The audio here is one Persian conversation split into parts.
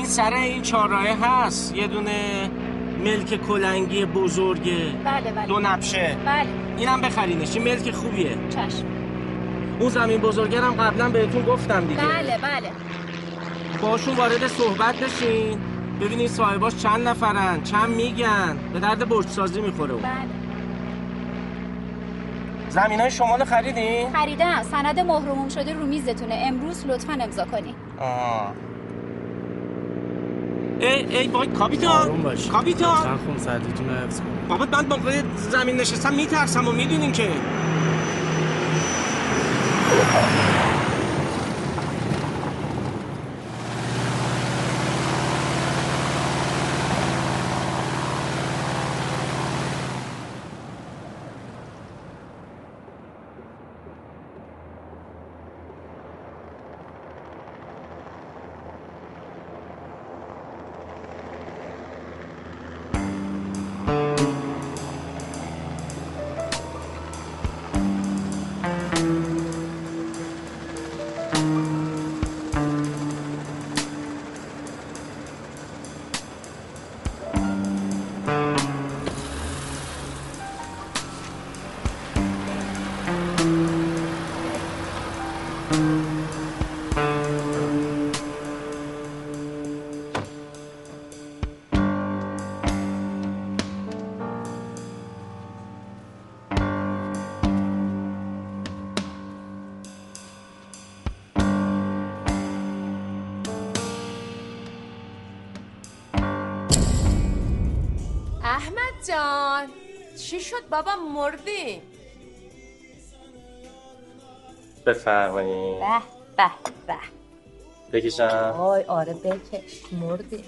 این سر این چهارراه هست. یه دونه ملک کلنگی بزرگه بله بله. دو نبشه. بله. اینم بخرینش. این ملک خوبیه. چشم. اون زمین بزرگرم قبلا بهتون گفتم دیگه. بله بله. باشون وارد صحبت بشین. ببینید صاحباش چند نفرن. چند میگن. به درد برج سازی می‌خوره اون. بله. زمین های شمال خریدین؟ خریدم. سند مهرموم شده رو میزتونه. امروز لطفا امضا کنی آه. ای ای وای کاپیتان کاپیتان. لطفاً خونسردیتون رو حفظ کنید بابا من موقع زمین نشستم میترسم و می‌دونین که. جان. چی شد بابا؟ مردی. بفرمایید. به به به. بکشم. آی آره بکش. مردی.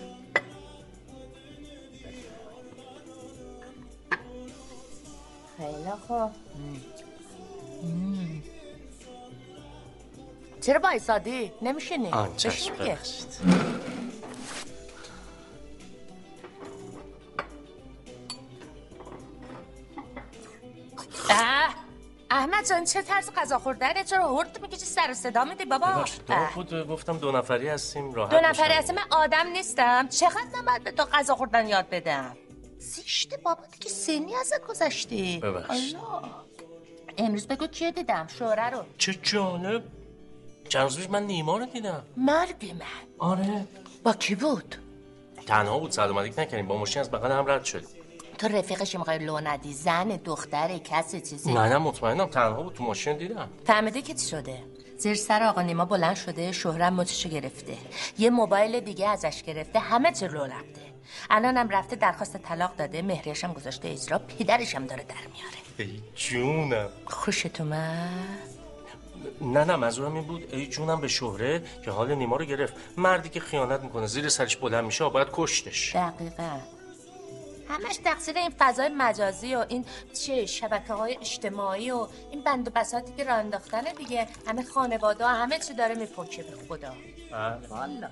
خیلی خوب. چرا بایستادی؟ نمیشینی؟ آن چشم. ببخشید. جان چه طرز غذا خوردنه چرا هرد می‌کشی؟ سر و صدا میدی بابا. بود گفتم دو نفری هستیم راحت دو میشم. اصلا من آدم نیستم. چقدر نباید به تو غذا خوردن یاد بدم؟ زیشته بابا دیگه سنی از گذشتی ببخشید. الله. امروز بگو کیه دیدم؟ شوره رو. چه جالب. چند روز من نیما رو دیدم. مرگ من. آره. با کی بود؟ تنها بود سلام علیک نکردیم. با ماشین از بغل هم رد شد تو رفیقش می‌خوای لو ندی زن دختر کسی چیزی؟ نه نه مطمئنم. تنها بود تو ماشین دیدم. فهمیده که چی شده؟ زیر سر آقا نیما بلند شده شهرم مچشو گرفته. یه موبایل دیگه ازش گرفته همه چی رو رفته. الانم رفته درخواست طلاق داده مهریش هم گذاشته اجرا پدرش هم داره در میاره. ای جونم. خوشت اومد؟ نه نه منظورم این بود ای جونم به شهره که حال نیما رو گرفت. مردی که خیانت می‌کنه زیر سرش بلند میشه باید کشتش. دقیقا. همش تقصیر این فضای مجازی و این چه شبکه های اجتماعی و این بند و بساتی که راه انداختنه دیگه. همه خانواده همه چی داره میپکه به خدا. والا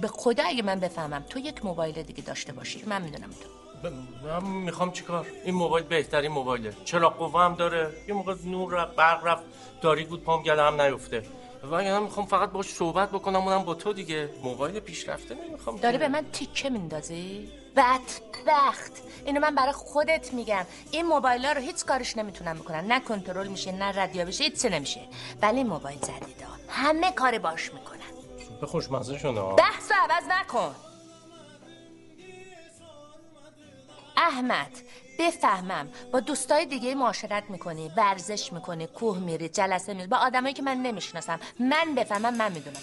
به خدا اگه من بفهمم تو یک موبایل دیگه داشته باشی من می‌دونم تو. ب- من می‌خوام چیکار؟ این موبایل بهترین موبایله. چراغ قوه هم داره. یه موقع نور رفت برق رفت. تاریک بود پام گله هم نیفته. و اگه می‌خوام فقط باش صحبت بکنم اونم با تو دیگه. موبایل پیشرفته نمی‌خوام داری به من تیکه میندازی؟ بدبخت اینو من برای خودت میگم. این موبایل ها رو هیچ کارش نمی‌تونم بکنن. نه کنترل میشه نه رادیو بشه هیچ نمیشه. ولی موبایل جدیدا همه کار باش می‌کنن. به خوشمزه ها. بحث رو عوض نکن. احمد بفهمم. با دوستای دیگه معاشرت می‌کنی ورزش می‌کنی کوه میری جلسه میری. با آدمایی که من نمی‌شناسم. من بفهمم من می‌دونم.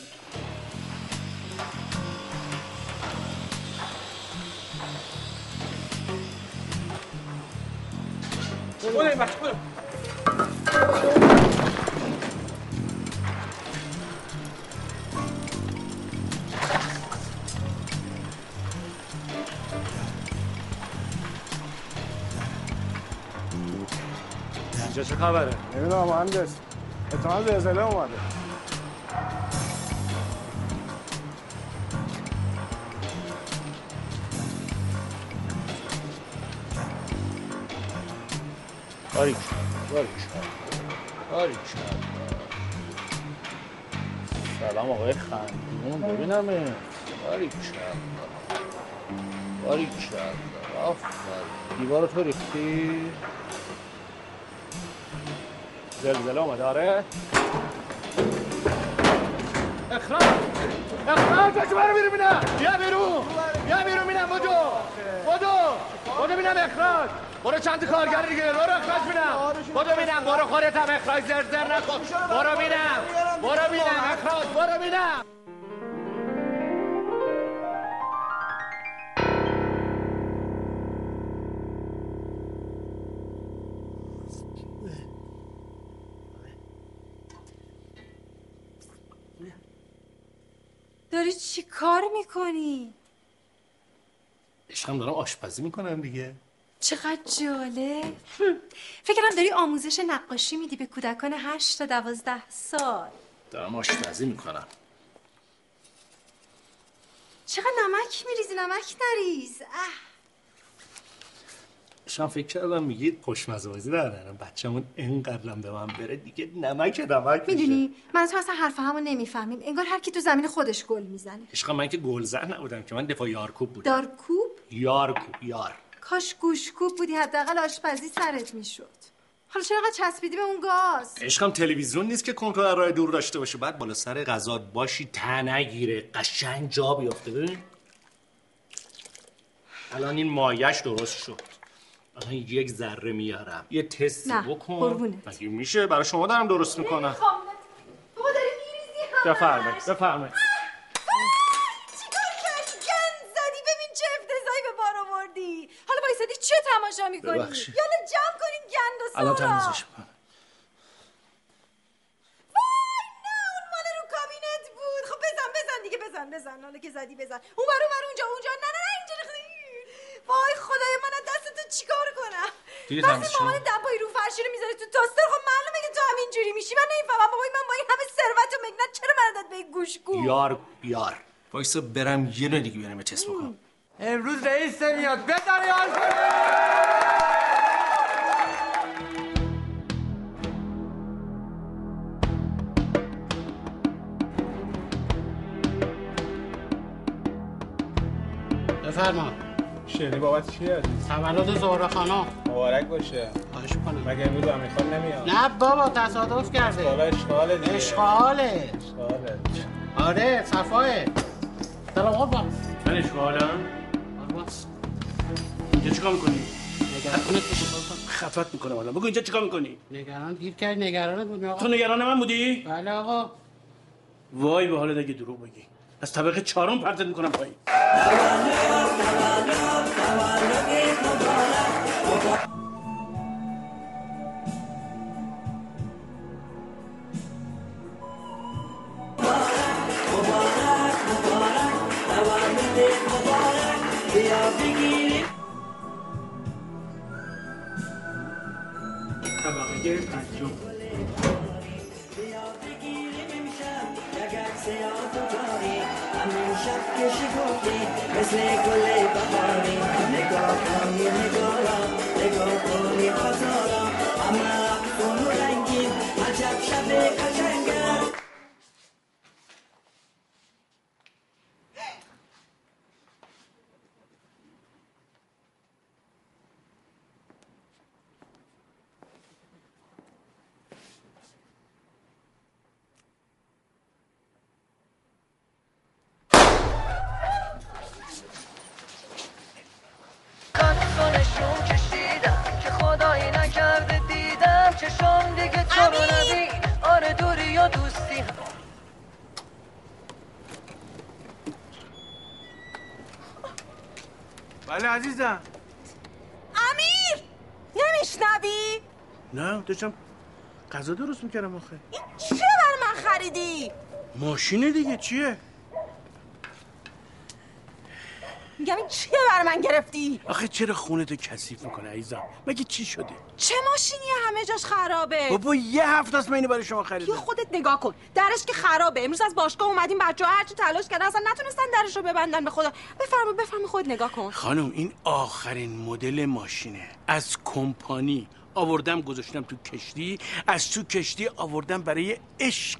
اینجا چه خبره. نمی‌دونم مهندس. احتمال زلزله اومده. باریک باریک باریک سلام آقای خندون. ببینم باری کرد باری کرد آفر دیوار تو ریختی؟ زلزله اومده آره. اخراج. اخراج. بچه برو بیرون بینم بیا بیرون. بیا بیرون بینم بدو. بدو. بدو بینم اخراج. برو چند کارگر دیگه. برو اخراج بینم بدو بینم برو خودت هم اخراج زرزر نکن. برو بینم برو بینم اخراج. برو بینم داری چی کار می‌کنی؟ عشقم دارم آشپزی می‌کنم دیگه. چقدر جالب. فکرم داری آموزش نقاشی میدی به کودکان هشت تا دوازده سال. دارم آشپزی می‌کنم. چقدر نمک میریزی؟ نمک نریز. اه. شما فکر کردم میگید خوشمزه بازی در بچه‌مون اینقدرم به من بره دیگه. نمک نمک میشه. می‌دونی؟ من تو اصلا حرف همو نمی‌فهمیم. انگار هر کی تو زمین خودش گل می‌زنه. عشقم من که گلزن نبودم که. من دفاع یارکوب بودم. دارکوب؟ یارکوب یار. کاش گوشکوب بودی. حداقل آشپزی سرت می‌شد. حالا چرا چسبیدی به اون گاز؟ عشقم تلویزیون نیست که کنترل راه دور داشته باشه. بعد بالا سر غذا باشی ته نگیره. قشنگ جا بیافته ببین. الان این مایش درست شد. الان یک ذره میارم. یه تستی نه، بکن. قربونت. مگه میشه؟ برای شما دارم درست می‌کنم. بابا داری میریزی همش. بفرمایید بفرمایید. چیکار کردی؟ گند زدی. ببین چه افتضاحی به بار آوردی. حالا وایسادی چه تماشا می‌کنی؟ ببخشید. یالا جمع کنین گند و الان. تمیزش می‌کنم وای نه اون مال رو کابینت بود خب بزن بزن دیگه بزن بزن حالا که زدی بزن اون بر اون بر اونجا اونجا نه نه نه اینجا وای خدای من از دست تو چیکار تمیزش مامان کن. دبایی رو فرشی رو می‌ذاره تو تاستر خب معلومه که تو هم اینجوری میشی. من نمی‌فهمم. بابای من با این همه ثروت و مکنت چرا من داد به این گوشگو یار یار. وایسا برم یه دونه دیگه برم تست بکنم. امروز رئیس میاد بزن یار بفرما. شیرینی بابت چیه عزیز تولد زهره خانم مبارک باشه. خواهش کنم مگه امروز امیرخان نمیاد؟ نه بابا تصادف کرده. حالا اشغاله دیگه. اشغاله. اشغاله. آره صفاه سلام قربان من اشغالم. اینجا چیکار می‌کنی؟ نگرانت بود خفت می‌کنم الان. بگو اینجا چیکار می‌کنی؟ نگران گیر کرد نگرانت بود تو نگران من بودی؟ بله آقا. وای به حالت اگه دروغ بگی از طبقه چهارم پرتت می‌کنم پایین. طبقه پنجم. Let's make a little party. Make. عزیزم. امیر نمیشنوی؟ نه داشتم غذا درست می‌کردم آخه. چه بر من خریدی؟ ماشینه دیگه چیه؟ میگم این چیه؟ بر من گرفتی؟ آخه چرا خونتو کثیف می‌کنه عزیزم؟ مگه چی شده؟ چه ماشینی همه جاش خرابه؟ بابا یه هفته است من اینو برای شما یه خریدم خودت نگاه کن. درش که خرابه. امروز از باشگاه اومدیم بچه ها هرچی تلاش کردن اصلا نتونستن درش رو ببندن به خدا. بفرما بفرما خود نگاه کن. خانم این آخرین مدل ماشینه. از کمپانی آوردم گذاشتم تو کشتی. از تو کشتی آوردم برای عشق.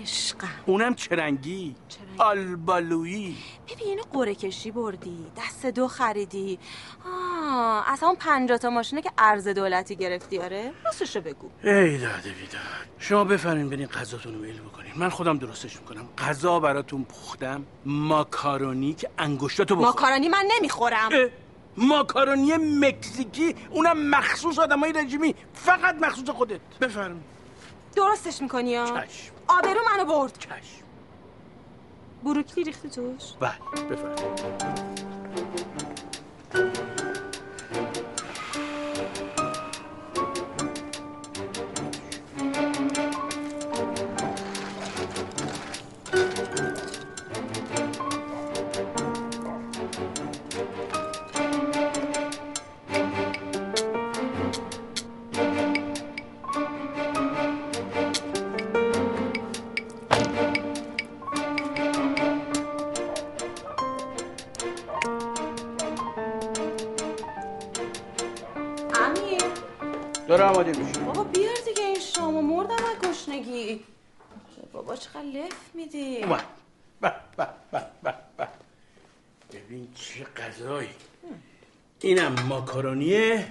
عشقم. اونم چرنگی. آلبالویی. ببین اینو قره کشی بردی. دست دو خریدی. آه اصلا اون پنجاه تا ماشینه که ارز دولتی گرفتی آره؟ راستشو بگو. ای داده بیداد. شما بفرمین برین غذاتون رو میل بکنین من خودم درستش می‌کنم. غذا براتون پختم. ماکارونی که انگشتاتو بخور. ماکارونی من نمی‌خورم. اه، ماکارونی مکزیکی. اونم مخصوص آدمای رژیمی. فقط مخصوص خودت. بفرمین درستش می‌کنی یا چشم. آبرو منو برد. چشم. بروکلی ریختی توش؟ بله بفرمین بابا چقدر لف میدی. اومد. به به به به به. ببین چه غذایی. اینم ماکارونی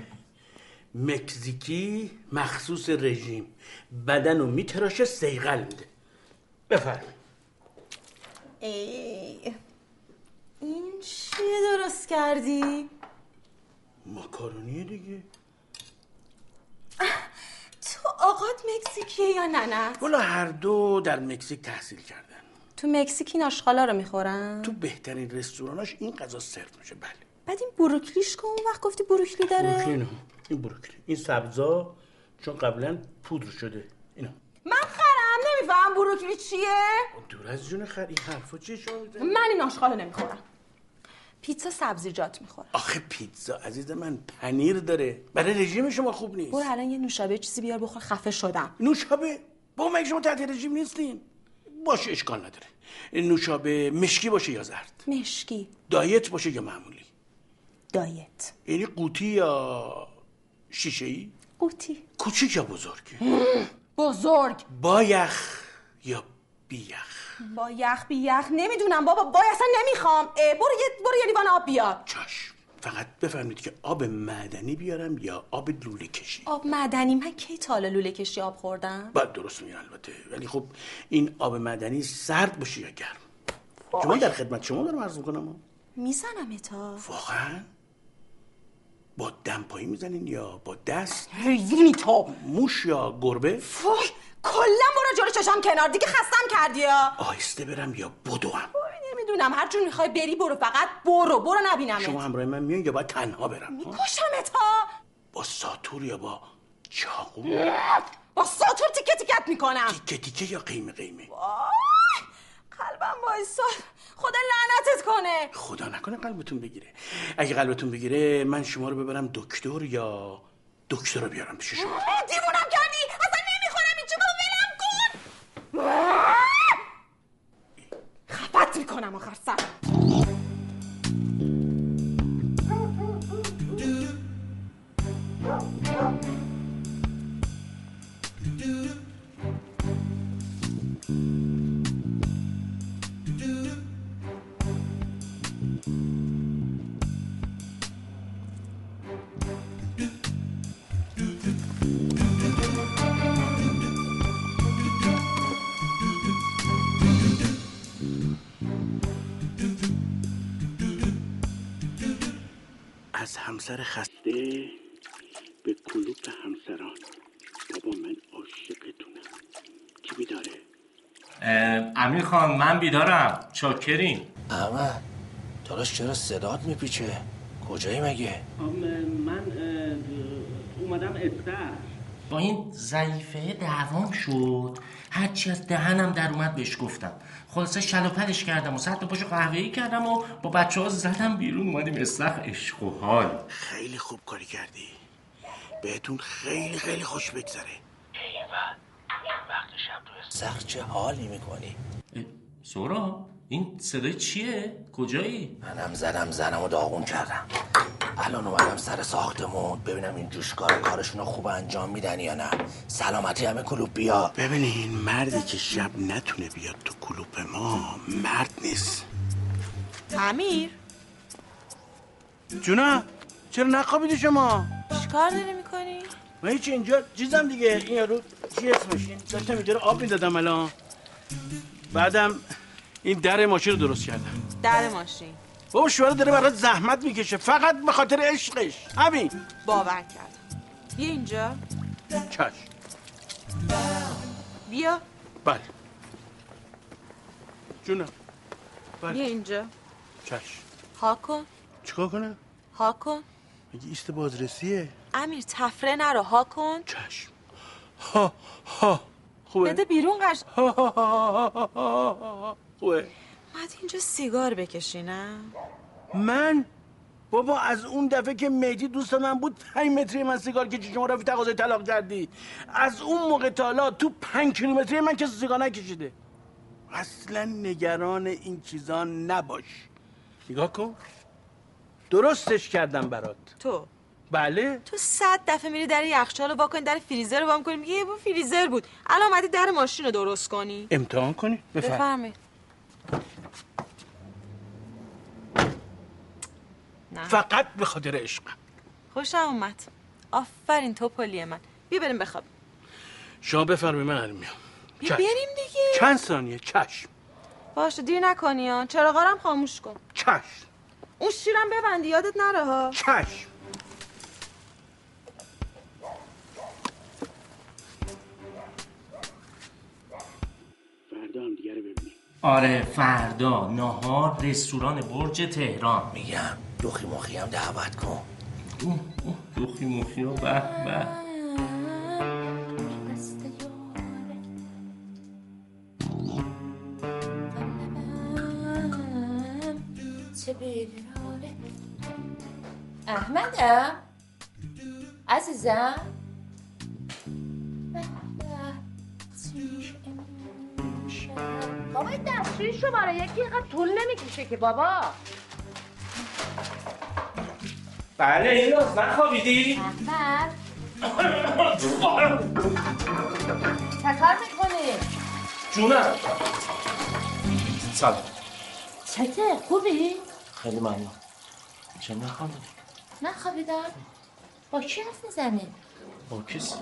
مکزیکی مخصوص رژیم. بدن رو میتراشه سیغل میده. بفرمایید. ای این چیه درست کردی؟ ماکارونی دیگه. تو آقات مکزیکیه یا نه نه؟ والا هر دو در مکزیک تحصیل کردن تو مکزیک این آشغالا رو می‌خورن؟ تو بهترین رستوراناش این غذا سرو میشه بله بعد این بروکلیش که اون وقت گفتی بروکلی داره؟ بروکلی نه این بروکلی این سبزا چون قبلا پودر شده اینا من خرم نمیفهم بروکلی چیه؟ دور از جون خر این حرفا چیه شما؟ من این آشغالو نمی‌خورم پیتزا سبزیجات می‌خورم آخه پیتزا عزیز من پنیر داره. برای رژیم شما خوب نیست. برو الان یه نوشابه چیزی بیار بخور خفه شدم. نوشابه؟ با مگه شما تحت رژیم نیستین. باشه اشکال نداره. نوشابه مشکی باشه یا زرد؟ مشکی. دایت باشه یا معمولی؟ دایت. یعنی قوطی یا شیشه ای قوطی. کوچیک یا بزرگ؟ بزرگ. با یخ یا بی یخ با یخ بی یخ نمی‌دونم بابا با اصلا نمی‌خوام. برو یه برو یه لیوان آب بیار. چشم فقط بفرمایید که آب معدنی بیارم یا آب لوله کشی؟ آب معدنی؟ من کی تا حالا لوله کشی آب خوردم؟ بعد درست میگن البته ولی خب این آب معدنی سرد باشه یا گرم؟ شما در خدمت شما دارم عرض می‌کنم. می‌زنم تا واقعا؟ با دمپایی می‌زنین یا با دست؟ ریزی تا. موش یا گربه؟ وای کلا برو جلو چشام کنار. دیگه خستم کردی یا آهسته برم یا بدوم؟ نمی‌دونم. هر جور می‌خوای بری برو. فقط برو. برو نبینمت. شما همراه من میان یا باید تنها برم؟ می‌کشم تا با ساتور یا با چاقو؟ با ساتور تیکه تیکت می‌کنم. تیکه تیکه یا قیمه قیمه؟ قلبم وایساد. خدا لعنتت کنه. خدا نکنه قلبتون بگیره. اگه قلبتون بگیره من شما رو ببرم دکتر یا دکتر رو بیارم پیش شما. دیوونم کردی اصلا نمی‌خورم این چه بابا ولم کن خفت می‌کنم آخر سر. از همسر خسته به کلوپ همسران. بابا من عاشقتونم. کی بیداره؟ امیر خان من بیدارم. چاکرین. احمد داداش چرا صدات میپیچه؟ کجایی مگه؟ من اومدم استر با این ضعیفه دعوام شد. هرچی از دهنم در اومد بهش گفتم. خلاصه شلوپلش کردم و تا پاشو قهوه‌ای کردم و با بچه ها زدم بیرون اومدیم استخ عشق و حال. خیلی خوب کاری کردی. بهتون خیلی خیلی خوش بگذره. سخت چه حالی می‌کنی؟ سورا این صدای چیه؟ کجایی؟ منم زدم زنم و داغون کردم. الان اومدم سر ساختمون. ببینم این جوشکار کارشون رو خوب انجام میدن یا نه. سلامتی همه کلوب بیا. ببینین مردی که شب نتونه بیاد تو کلوپ ما مرد نیست. امیر؟ جونا چرا نخوابیدی شما؟ چیکار داری می‌کنی؟ من هیچ اینجا؟ چیزم دیگه. این یارو چی اسمش؟ این داشتم اینجا رو آب می‌دادم الان. بعدم این در ماشین رو درست کردم. در ماشین. بابا شوهر داره برات زحمت می‌کشه فقط به خاطر عشقش. همین. باور کردم. بیا اینجا. چش. بیا. بله. جونم. بله. بیا اینجا. چش. ها کن چیکار کنم ها کن میگی ایست بازرسیه؟ امیر تفره نرو ها کن چشم ها ها. خوبه؟ بده بیرون قش ها ها ها ها ها ها. خوبه. مد اینجا سیگار بکشی نه؟ من؟ بابا از اون دفعه که مهدی دوست من بود 5 متری من سیگار کشید شما رفتی تقاضای طلاق کردی. از اون موقع تا حالا تو 5 کیلومتری من کسی سیگار نکشیده. اصلا نگران این چیزا نباش. نگاه کن. درستش کردم برات. تو؟ بله. تو صد دفعه میری در یخچال رو واکنی در فریزر رو وام کنی میگه یه فریزر بود. الان اومدی در ماشین رو درست کنی. امتحان کنی. بفرم. بفرمایید. نه. فقط به خاطر عشقم خوشم اومد آفرین تو پلی من. بیا بریم بخواب شما بفرمایید من الان میام. بیا. بریم دیگه. چند ثانیه؟ چشم. باشه دیر نکنی ها. چراغارم خاموش کن. چشم. اون شیرم ببندی یادت نره ها. چشم. فردا هم دیگه رو ببینیم آره فردا نهار رستوران برج تهران. میگم. دوخی مخی هم دعوت کن. دوخی مخی و به به. احمدم. عزیزم. بابا این دستشویشو برای یکی اینقدر طول نمی‌کشه که بابا بله ایراز نخوابیدی؟ احمد چه کار می‌کنی؟ جونم سلام چته خوبی؟ خیلی ممنون چه نخوابیدی؟ نخوابیدم با کی حرف می‌زنی؟ با کسی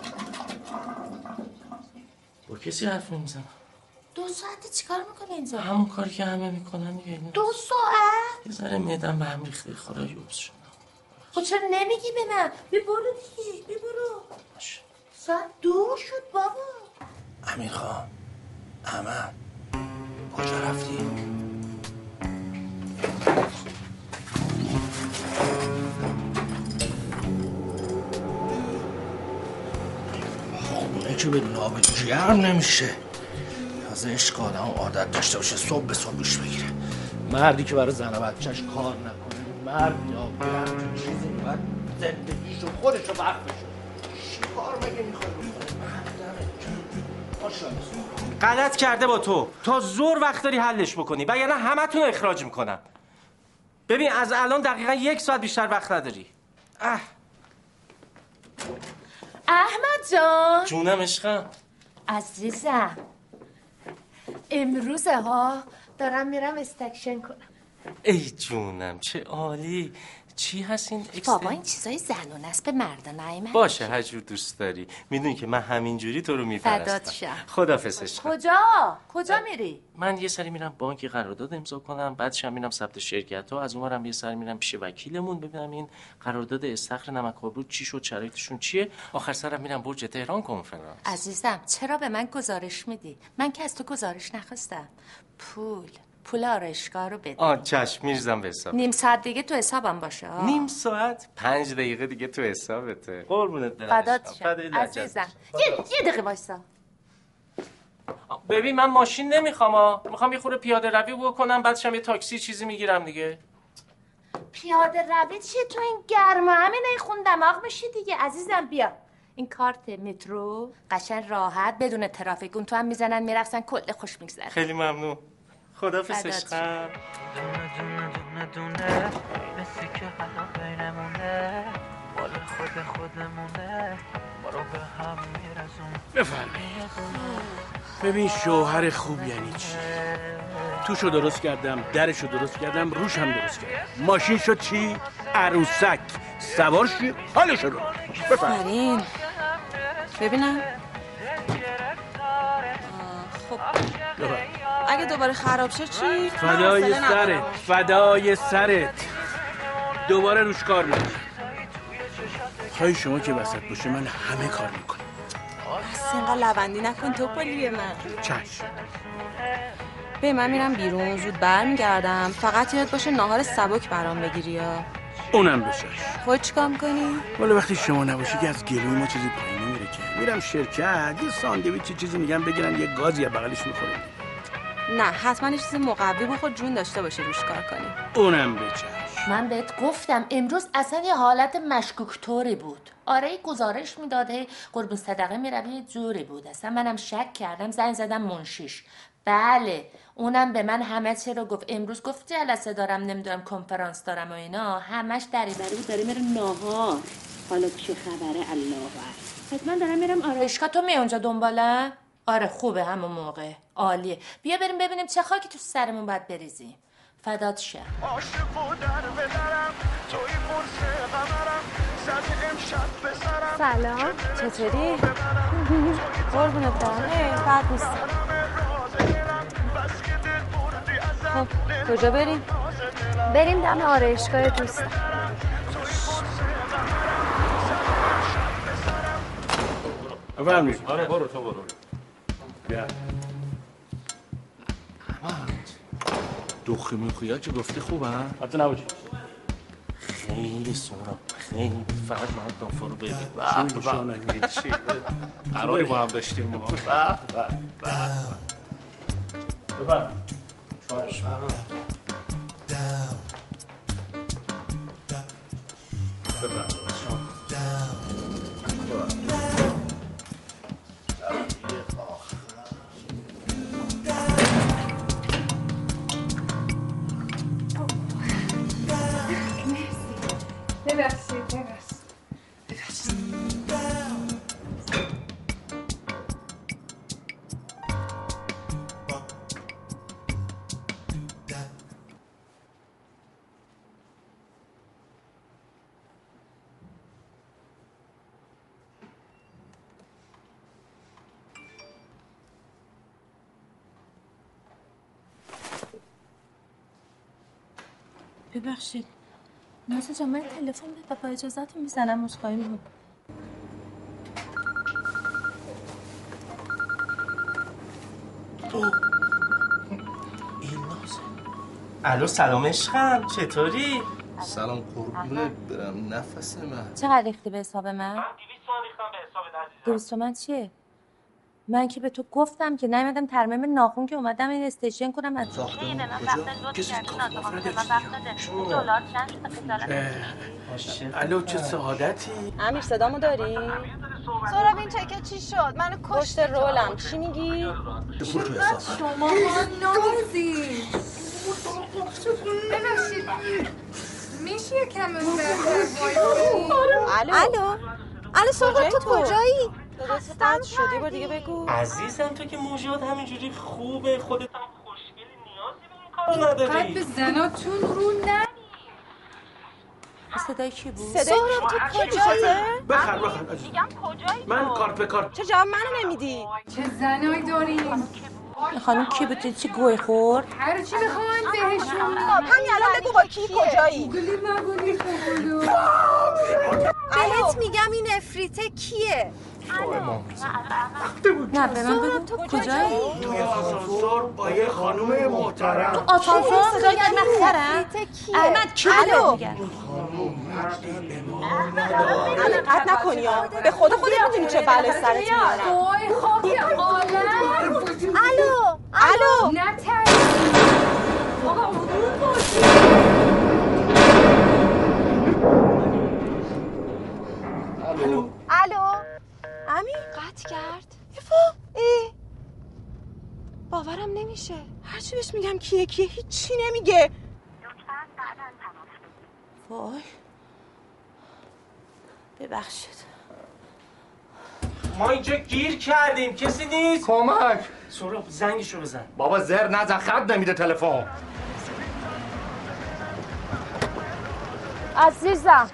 با کسی حرف نمی‌زنم دو ساعته چیکار می‌کنی اینجا؟ همون کاری که همه می‌کنن دیگه. دو ساعت؟ یه ذره معدم به هم ریخته خدای یوبس شدم خب چرا نمیگی به من؟ بی برو دیگه بی برو ساعت دو شد بابا امیر خان احمد کجا رفتی؟ خونه که بدون آب نمیشه از عشق آدم عادت داشته باشه صبح به صبح دوش بگیره. مردی که برای زن و بچهش کار نکنه مرد یا همچین چیزی باید زندگیشو خودشو وقت بشه. چی کار مگه می‌خوای غلط کرده با تو. تا زور وقت داری حلش بکنی. و یعنی همتون اخراج می‌کنم. ببین از الان دقیقا یک ساعت بیشتر وقت نداری. اه. احمد جان. جونم عشقم. عزیزم. امروزه ها دارم میرم استکشن کنم. ای جونم چه عالی. چی هست این بابا این چیزای زنونه است به مردا نیمه باشه هر جور دوست داری. می‌دونی که من همینجوری تو رو میپرستم. شم. خدافظ عشقم کجا؟ کجا میری؟ من یه سری میرم بانکی قرارداد امضا کنم بعدش هم میرم ثبت شرکت ها از اونورم یه سری میرم پیش وکیلمون ببینم این قرارداد استخر نمک آبرو چی شد شرایطشون چیه. آخر سرم میرم برج تهران کنفرانس عزیزم چرا به من گزارش میدی؟ من که از تو گزارش نخواستم. پول. پول آرایشگاه رو بده. آه چشم میریزم به حساب. نیم ساعت دیگه تو حسابم باشه. ها. نیم ساعت؟ پنج دقیقه دیگه تو حسابته. قربونت برم. فدات. شم. عزیزم. یه یه دقیقه وایسا. ببین من ماشین نمی‌خوام ها می‌خوام یه خورده پیاده روی بکنم بعدش هم یه تاکسی چیزی می‌گیرم دیگه. پیاده روی چیه تو این گرما همین خون دماغ میشی دیگه. عزیزم بیا. این کارت مترو قشن راحت بدون ترافیک. اون تو هم می‌زنن می‌رفتن کل خوش میگذره. خیلی ممنون. فدات عشقم دونه مثل که حالا بینمونه مال خود خودمونه ما رو به هم میرزون بفرمایید. ببین شوهر خوب یعنی چی؟ توشو درست کردم درشو درست کردم روش هم درست کردم. ماشین شد چی؟ عروسک. سوار شی حالشو رو. بفرمایید. ببینم. خب. اگه دوباره خراب شد چی؟ فدای. سرت فدای سرت. دوباره روش کار می‌کنم خواهی شما که وسط باشه من همه کار می‌کنم. بس اینقدر لبندی نکن تو پلی من. چشم. به من میرم بیرون زود برمیگردم. فقط یاد باشه ناهار سبک برام بگیری یا؟ اونم بشش خود چیکار می‌کنی؟ ولی وقتی شما نباشی که از گلوی ما چیزی پایین نمیره که. میرم شرکت یه ساندویچ چیزی میگم بگیرن یه گازی از بغلش می‌خوریم. نه حتما یه چیز مقوی بخور جون داشته باشی روش کار کنی. اونم بچش من بهت گفتم امروز اصلا یه حالت مشکوک طوری بود. آره گزارش می‌داده قربون صدقه می‌روی یه جوری بود. اصلا منم شک کردم زنگ زدم منشیش. بله اونم به من همه چی رو گفت. امروز گفت جلسه دارم نمی‌دونم کنفرانس دارم و اینا. همش دری بری بود داره میره ناهار حالا چه خبره؟ الله من دارم میرم آرایشگاه. تو می اونجا دنبالم آره خوبه همون موقع. عالیه. بیا بریم ببینیم چه خاکی تو سرمون باید بریزیم. فدات شه. سلام. چطوری؟ قربونت برم. ای، بد نیست. خب کجا بریم؟ بریم دم آرایشگاه دوستم بفرمایید. آره برو تو برو. بیا. دخی میخویا که گفتی خوبه؟ حتی نباشی خیلی سورا خیلی. فقط من دافا رو ببین قراری با هم داشتیم ما. ببخشید ببخشید نازا جان من تلفن به پاپا اجازت می‌زنم می‌کنم این نازه الو سلام عشقم چطوری؟ سلام قربونه برم نفس من چقدر ریختی به حساب من؟ دوست من چیه؟ من که به تو گفتم که نیومدم ترمیم ناخون که اومدم این استیشن کنم از نداری الو چه سعادتی؟ امیر صدامو داری؟ سهراب این تکه چی شد؟ منو پشت رولم. چی میگی؟ تو شما نازی ببخشید. میشه یکم الو؟ الو؟ الو سهراب تو؟ کجایی؟ صدات قطع شد یه بار دیگه بگو. عزیزم تو که موجود همینجوری خوبه. خودت هم خوشگلی نیازی به این کار نداری. زناتون رو نه صدای کی بود؟ صدای تو کجایی؟ بخر بخر. عزیز. من کارت به کارت چه جواب منو نمیدی؟ چه زنایی داریم؟ خانم کی بود؟ چی گوی خورد؟ هر چی بخواین بهشون همین الان بگو با کی کجایی؟ گلی مگولی خوبولو بهت میگم این افریته کیه؟ نه به من بگو. کجایی؟ توی آسانسور با یه خانم محترم. آسانسور صدای مسخرم افریته کیه؟ احمد کی الو. قطع نکنی به خدا خودت می‌دونی چه بلای سرت میارم وای خاک عالم الو الو. نه آقا باشی الو. امی قطع کرد. افا ای باورم نمیشه. هرچی بهش میگم کیه کیه هیچی نمیگه. وای. ببخشید. ما اینجا گیر کردیم کسی نیست؟ کمک. سهراب زنگشو بزن. بابا زر نزن خط نمیده تلفن. عزیزم.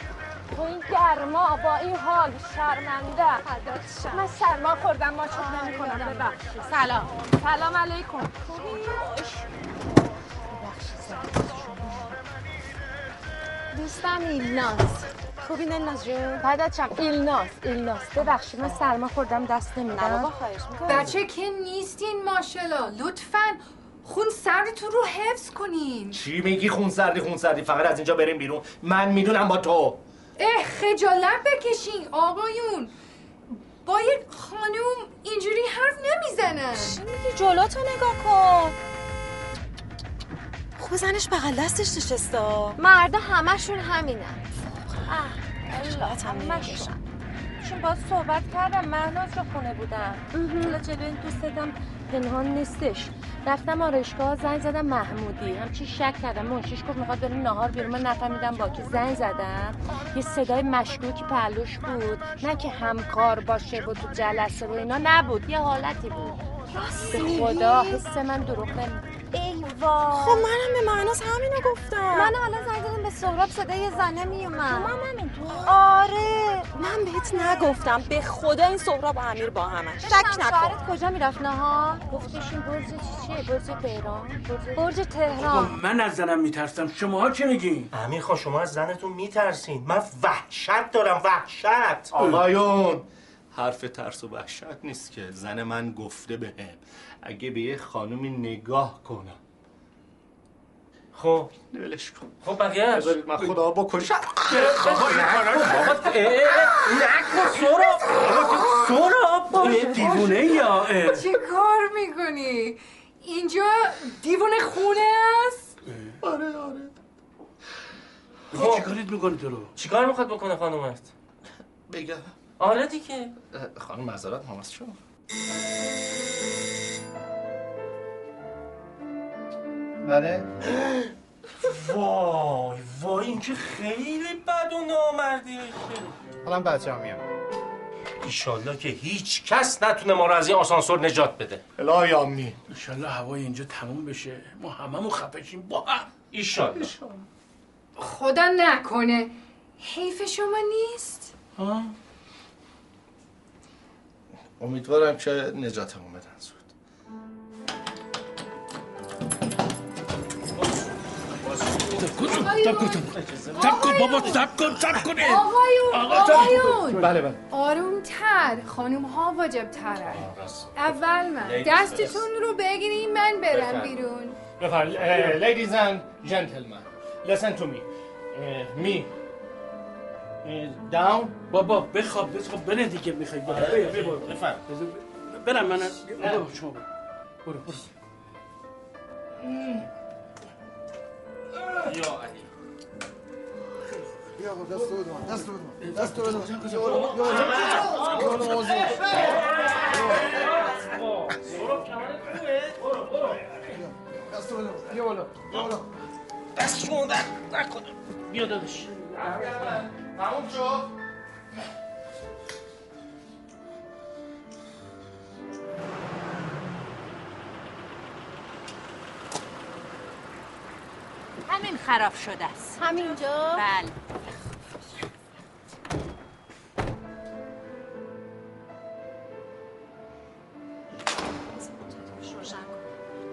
تو این گرما با این حال شرمنده. من سرما خوردم ما چود نمی کنم. ببخشید. سلام. سلام علیکم. دوستم ایلناس. خوبی نلناز جون؟ بعدت چم ایلناس ایلناس. ببخشید من سرما خوردم دست نمیدم. بچه که نیستین ماشاءالله. لطفا خون سردتون رو حفظ کنین. چی میگی خون سردی خون سردی؟ فقط از اینجا بریم بیرون. من می‌دونم با تو. اه خجالت بکشین آقایون. با یک خانوم اینجوری حرف نمی‌زنن. چی میگی؟ جلوتو نگاه کن. خوب زنش بغل دستش نشسته. مردا همشون همینن. الله همشون چون باز صحبت کردم مهناز رو خونه بودم. حالا جلوی این دوستم پنهان نیستش. رفتم آرایشگاه زنگ زدم محمودی. همچی شک کردم. منشیش گفت می‌خواد بریم نهار بیرون. من نفهمیدم با کی زنگ زدم. یه صدای مشکوکی پهلوش بود. نه که همکار باشه و تو جلسه و اینا نبود. یه حالتی بود. به خدا حس من دروغ نمیگه ای وای. خب منم به معناس همینو گفتم. من حالا زنگ زدم به سهراب صدای زنه میومد. من همینطور آره. من بهت نگفتم به خدا این سهراب و امیر با همن شک نکن. شوهرت کجا می‌رفت؟ نهار. گفتش این برج چیه؟ برج تهران. برج تهران. من از زنم میترسم. شماها چی میگین؟ امیر خان شما از زنتون میترسین. من وحشت دارم وحشت. آقایون حرف ترس و وحشت نیست که زن من گفته بهم. اگه به یه خانومی نگاه کنم خب ولش کن خب بذارید من خدا بکشم بابا نکن سوراب سوراب دیوونه یا. چه کار می‌کنی؟ اینجا دیوان خونه است؟ آره آره چی کاریت می‌کنی تو رو چیکار می‌خواد بکنه خانومت بگم آره دیگه خانم معذرت از شما بله. وای وای این که خیلی بد و نامردیه حالا بچه هم میام ایشالله که هیچ کس نتونه ما رو از این آسانسور نجات بده. الهی آمین. انشالله هوای اینجا تموم بشه. ما هممون خفشیم با هم. ایشالله خدا نکنه. حیف شما نیست؟ ها؟ امیدوارم که نجاتمون بدن زود تب کن تب کن بابا تب کن تب کن آقایون آقایون بله بله آروم تر خانوم ها واجب ترن اول من Ladies دستتون رو بگیرین من برم. بیرون and gentlemen listen to me. Uh, me uh, down. بابا بخواب بخواب بره دیگه می‌خوای بفرم برم من برو شما برو برو یا علی بیا آقا دست بود من دست بود من دست بود بیا بالا بیا بالا. دست شما در نکنه بیا همین خراب شده است. همینجا؟ بله.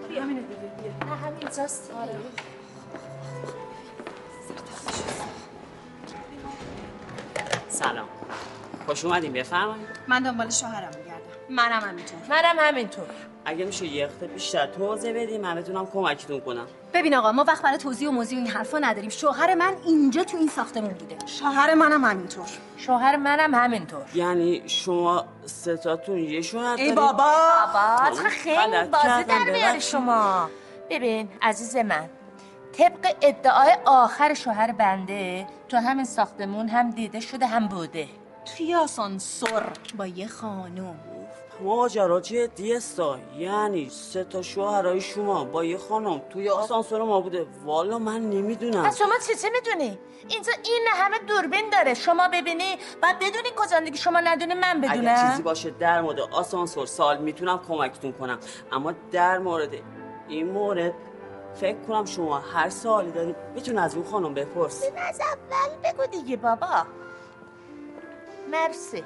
بیا بیا نه همینجاست آره سلام. خوش اومدیم بفرمایید. من دنبال شوهرم میگردم. منم همینطور. منم همینطور. اگه میشه یه خط بیشتر توضیح بدیم من بتونم کمکتون کنم. ببین آقا ما وقت برای توضیح و موضوع این حرفا نداریم. شوهر من اینجا تو این ساختمون بوده. شوهر منم همینطور. شوهر منم همینطور. یعنی شما ستاتون یه شوهر ای؟ بابا! بابا خب، خیلی بازی در میاری. شما. ببین عزیز من طبق ادعای آخر شوهر بنده تو همین ساختمون هم دیده شده هم بوده. توی آسانسور با یه خانوم ماجرا جدیه سا یعنی سه تا شوهرای شما با یه خانم توی آسانسور ما بوده. والا من نمی‌دونم. پس شما چی چی می‌دونی؟ اینجا این همه دوربین داره. شما ببینی بعد بدونی کجا دیگه. شما ندونی من اگه بدونم چیزی باشه در مورد آسانسور سال می‌تونم کمکتون کنم. اما در مورد این مورد فکر کنم شما هر سوالی دارید میتون از اون خانم بپرس از اول بگو دیگه بابا. مرسی.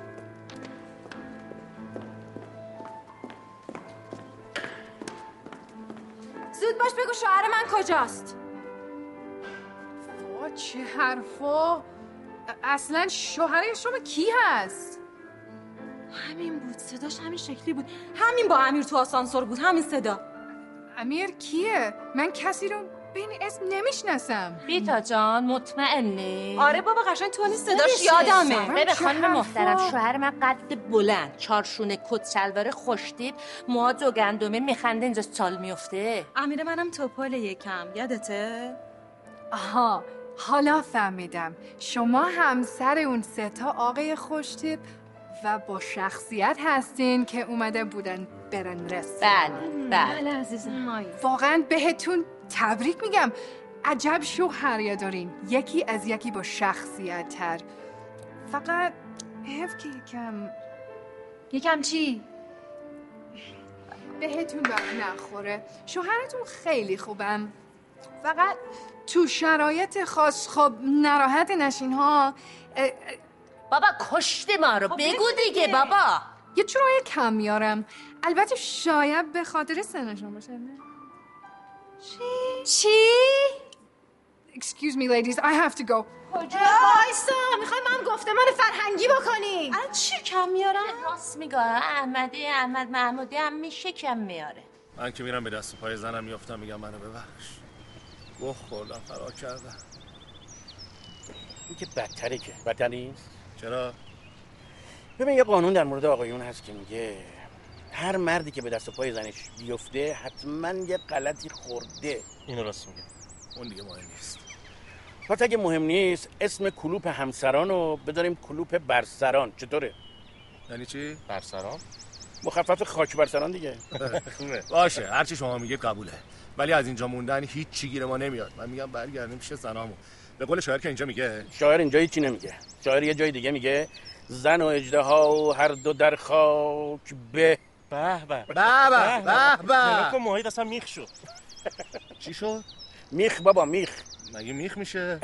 زود باش بگو شوهر من کجاست. وا چه حرفا. اصلا شوهر شما کی هست؟ همین بود صداش همین شکلی بود. همین با امیر تو آسانسور بود همین صدا. امیر کیه؟ من کسی رو به این اسم نمی‌شناسم. بیتا جان مطمئنی؟ آره بابا قشنگ تو صداش. یادمه. ببین خانم محترم. شوهر من قد بلند چارشونه کت شلوار خوشتیپ موها دو گندمه میخنده اینجا چال میفته امیر منم توپال یکم یادته؟ آها حالا فهمیدم. شما همسر اون سه تا آقای خوشتیپ و با شخصیت هستین که اومده بودن برن رستوران بله. بله عزیزم. واقعا بهتون تبریک میگم. عجب شوهریه دارین. یکی از یکی با شخصیت تر فقط حیف که یکم یکم چی؟ بهتون وقت نخوره. شوهرتون خیلی خوبم. فقط تو شرایط خاص خب ناراحت نشین ها. اه، بابا کشتی ما رو. خب بگو دیگه دیگه. بابا. یه چرای کم میارم. البته شاید به خاطر سنشون باشه نه؟ چی؟ چی؟ Excuse me ladies I have to go کجا؟ وایسا می‌خوای من گفته من فرهنگی بکنی الان چی کم میارم؟ راست میگه احمدی احمد محمودی هم میشه کم میاره من که میرم به دست و پای زنم میافتم میگم منو ببخش گوه خوردم فرار کردم این که بدتره که بدتر نیست چرا؟ ببین یه قانون در مورد آقایون هست که میگه هر مردی که به دست و پای زنش بیفته حتما یه غلطی خورده. اینو راست میگه. اون دیگه مهم نیست. پس اگه مهم نیست اسم کلوپ همسران رو بذاریم کلوپ برسران. چطوره؟ یعنی چی؟ برسران؟ مخفف خاک برسران دیگه. خوبه. باشه هرچی شما میگه قبوله. ولی از اینجا موندن هیچ چی گیر ما نمیاد. من میگم برگردیم پیش زنامون. به قول شاعر که اینجا میگه؟ شاعر اینجا هیچی نمیگه. شاعر یه جای دیگه میگه زن و اجده و هر دو در خاک به به به. به به به کن محیط اصلا میخ شد. چی شد؟ میخ بابا میخ. مگه میخ میشه؟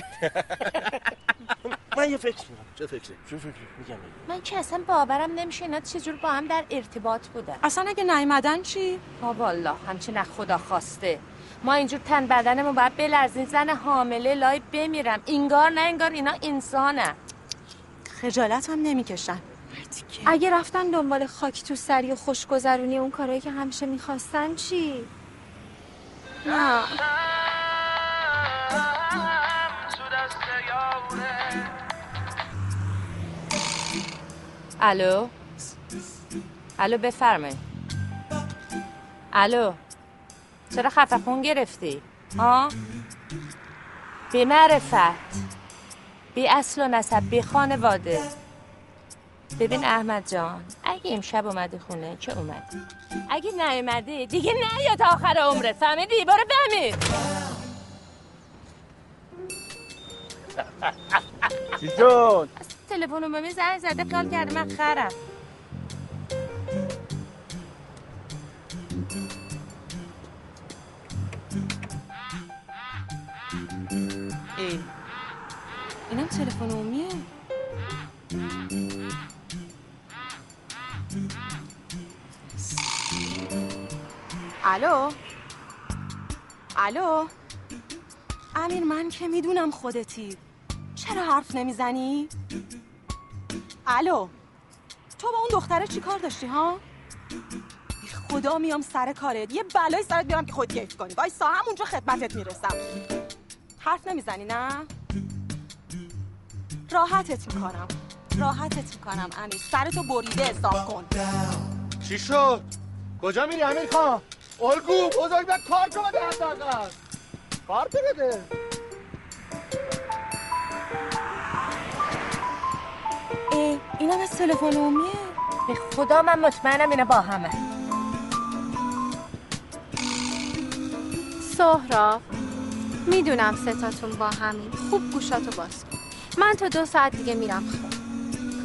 من یه فکر کنم چه فکری؟ چه فکری؟ میگم من که اصلا باورم نمیشه اینا چجور با هم در ارتباط بودن. اصلا اگه نیومدن چی؟ ها والا همچین از خدا خواسته. ما اینجور تن بدنمون باید بلرزین زن حامله لای بمیرم. انگار نه انگار اینا انسانن. خجالت هم نمی‌کشن. اگه رفتن دنبال خاک تو سری و خوشگذرونی اون کارایی که همیشه می‌خواستن چی؟ نه. الو؟ الو بفرمایید. الو چرا خفه خون گرفتی؟ ها بی معرفت بی اصل و نسب بی خانواده. ببین احمد جان اگه امشب اومدی خونه که اومدی؟ اگه نیومدی دیگه نیا تا آخر عمرت. فهمیدی؟ برو بمیر. چی شد؟ تلفن عمومی زنگ زده خیال کرده من خرم. ای. اینم تلفن عمومیه الو الو امیر من که می‌دونم خودتی چرا حرف نمی‌زنی؟ الو تو با اون دختره چی کار داشتی ها؟ خدا میام سر کارت یه بلای سرت بیارم که خود کیف کنی وایسا همونجا خدمتت می‌رسم حرف نمی‌زنی نه؟ راحتت می‌کنم راحتت می‌کنم امیر سرتو بریده حساب کن چی شد؟ کجا میری امیر خان؟ الگو بزرگ به کار کن بده حداقل. کار بده ای اینم از تلفن عمومیه به خدا من مطمئنم اینا با همه. سهراب می‌دونم ستاتون با همین. خوب گوشاتو باز کن. من تا دو ساعت دیگه میرم خونه.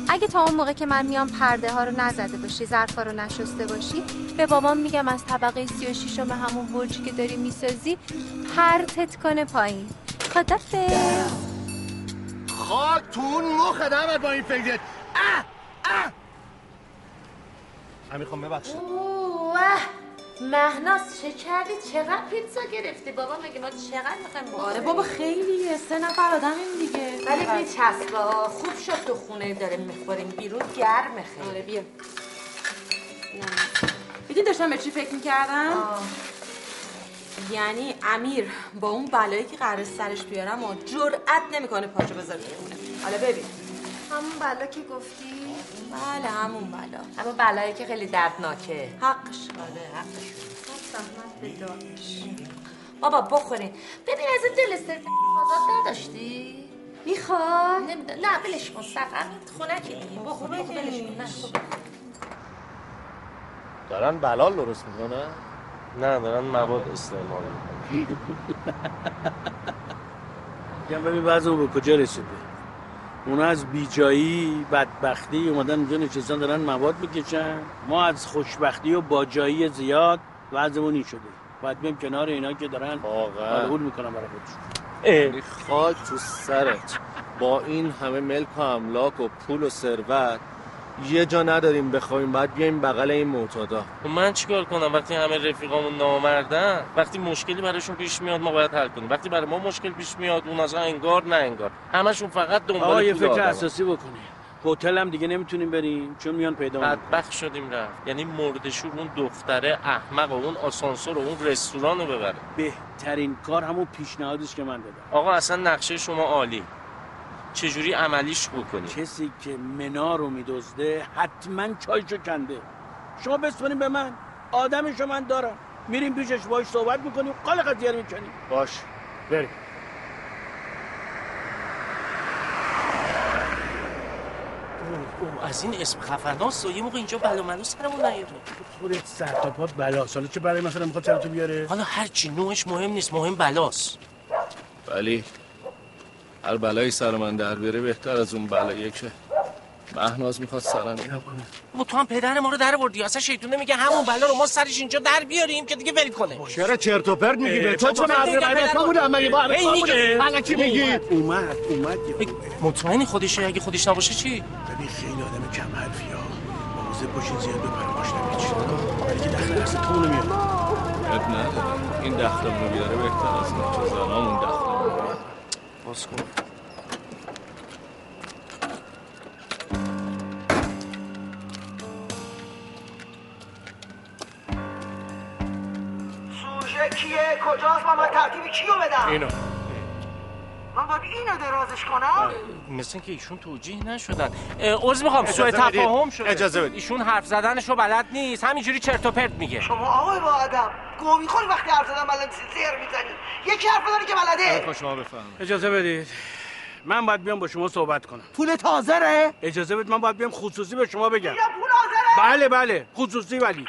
اگه تا اون موقع که من میام پرده ها رو نزده باشی ظرفا رو نشسته باشی به بابام میگم از طبقه 36 م همون برجی که داری می‌سازی پرتت کنه پایین. خدافظ. خاک تو اون مخ دمت با این فکرت اه اه. امیر خان ببخشید. واه مهناز چه کردی چقدر پیتزا گرفتی؟ بابا مگه ما چقدر می‌خوایم آره بابا خیلیه سه نفر آدمیم دیگه. ولی بیچسبا خوب شد تو خونه داریم می‌خوریم. بیرون گرمه خیلی. آره بیا. دیدی داشتم به چی فکر می‌کردم؟ یعنی امیر با اون بلایی که قرار سرش بیارم و جرأت نمی‌کنه پاچه بذاره خونه. حالا ببین. همون بلا که گفتی؟ بله همون بلا. اما بلایی که خیلی دردناکه. حقش. آره حقش. زحمت به داغش. بابا بخورین. ببین از این دل استرپ آزاد نداشتی؟ می‌خواد نمی‌دونم. نه بلش کن سقم خونه که دیگه. بخور بخور بلش کن. نه دارن بلال درست می‌کنن نه دارن مواد استعمال می‌کنن. میگم ببین وضع به کجا رسیده؟ اونا از بیجایی بدبختی اومدن اینجا نشستن دارن مواد می‌کشن. ما از خوشبختی و باجایی زیاد وضعمون این شده. باید بیم کنار اینا که دارن آرهول می‌کنن برای خودشون. یعنی خاک تو سرت. با این همه ملک و املاک و پول و ثروت یه جا نداریم بخوایم بعد بیایم بغل این معتادا. خب من چیکار کنم وقتی همه رفیقامون نامردن؟ وقتی مشکلی براشون پیش میاد ما باید حل کنیم. وقتی برای ما مشکل پیش میاد اون اصلا انگار نه انگار. همشون فقط دنبال یه فکر. اساسی بکنیم. هتل هم دیگه نمی‌تونیم بریم چون میان پیدا بدبخت شدیم رفت. یعنی مردشور اون دختره احمق و اون آسانسور و اون رستوران رو ببره. بهترین کار همون پیشنهادیش که من دادم. آقا اصلا نقشه شما عالی. چجوری عملیش بکنی؟ کسی که منا رو میدزده حتما چایشو کنده. شما بسپرین به من. آدمشو من دارم. میریم پیشش باش صحبت می‌کنیم. قال قضیه رو می‌کنیم باش. بریم. از این اسم خفناست و یه موقع اینجا بلا ملو سرمون نیاره. خودت سر تا پات بلاست. حالا چه برای مثلا می‌خواد سرتو بیاره؟ حالا هرچی نوعش مهم نیست. مهم بلاست. ولی هر بلایی سر من در بیاره بهتر از اون بلایی که مهناز می‌خواد سرم بیاره و تو هم پدر ما رو در بردی اصلا شیطونه میگه همون بلا رو ما سرش اینجا در بیاریم که دیگه ول کنه. چرا چرت و پرت میگی به تو؟ چه تو بودم مگه با. الکی میگی؟ اومد اومد مطمئنی خودشه اگه خودش نباشه چی؟ ببین خیلی آدم کم حرفی ها. موزه باشین زیاد بپر باش نمیچ ولی که دخل دست تو نمیاد اب نداره. این دختمونو بیاره بهتر از این که زنامون باز کن. سوژه کیه؟ کجاست؟ من باید ترتیب کیو بدم؟ اینو. من باید اینو درازش کنم؟ مثل اینکه ایشون توجیه نشدن. عذر می‌خوام سوء. تفاهم شده. اجازه بدید. ایشون حرف زدنشو بلد نیست. همینجوری چرت و پرت میگه. شما آقای با آدم گو می‌خوری وقتی حرف زدن بلد زیر می‌زنی یکی حرف داری که بلده. خب شما بفهم اجازه بدید. من باید بیام با شما صحبت کنم. پول تازه اجازه بدید من باید بیام خصوصی به شما بگم. پول حاضره بله بله. خصوصی ولی.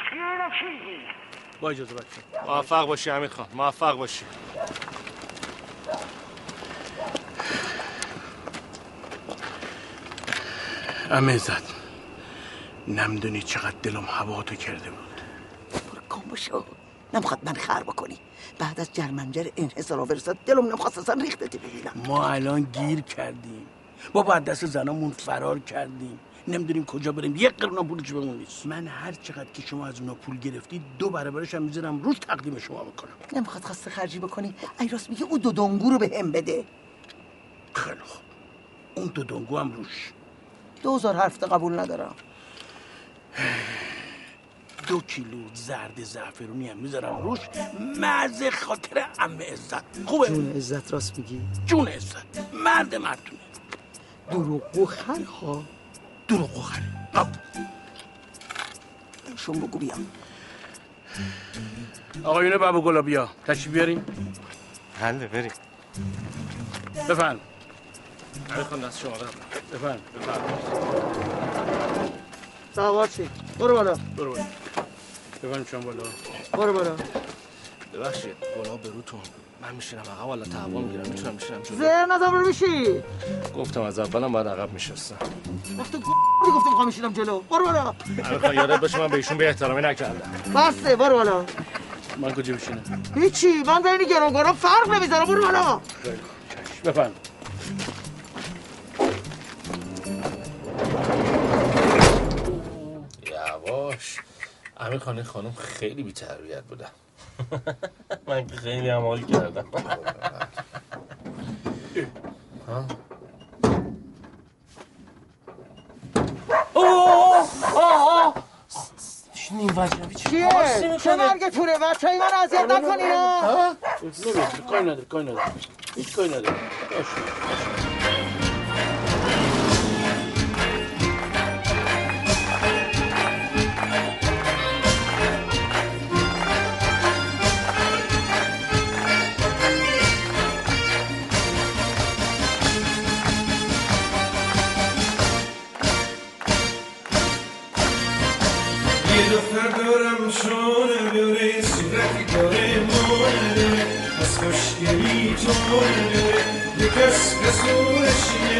با اجازه بدید موفق باشی امیر خان. موفق باشی. امه زد. نمی‌دونی چقدر دلم هوا تو کرده بود. برو کن بشو. نمی‌خواد من خر بکنی. بعد از جرمنجر انحصار آورسات دلم نمی‌خواست اصلا ریختتی ببینم ما الان گیر کردیم. ما بعد دست زنامون فرار کردیم. نمی‌دونیم کجا بریم. یک قرون پولش بهمون نیست. من هر چقدر که شما از اونا پول گرفتی دو برابرش هم می‌ذارم روش تقدیم شما بکنم. نمی‌خواد خسته خرجی بکنی. ای راست میگه او دو دنگو رو به هم بده. خیلی خوب. اون دو دنگو هم روش. دوزار حرف ده قبول ندارم. دو کیلو زرد زعفرونی هم می‌ذارم روش. مزه خاطر ام عزت. خوبه؟ جون عزت راست میگی؟ جون عزت. مرد مردونه. دروغگو خر ها. دروغ خری آب. شون بگو بیام. آقایون بابا گلابیا تشریف بیارین. حله بریم. بفرم. خان دست شما رو بفرم بفرم سوار چی برو بالا برو بالا بفرم شما بالا برو بالا ببخشید بالا بروتون من میشینم عقب والا تعاون می‌گیرم می‌تونم میشینم جلو زر نزن برو بشی گفتم از اولم باید عقب میشستم وقتی گفتی گفتم می‌خوام میشینم جلو برو بالا خان یادت باشه من به ایشون به احترامی نکردم بسته برو بالا من کجا بشینم هیچی من بین گرونگارا فرق نمی‌ذارم برو بالا بفرم امیر خان این خانم خیلی بی تربیت بودم من که خیلی هم حال کردم. ها؟ اوه آه آه نیم وجبی چیه؟ چه مرگ توره بچه های من اذیت نکنی نه ها؟ نمیشه کاری نداره. کاری نداره. هیچ کاری نداره.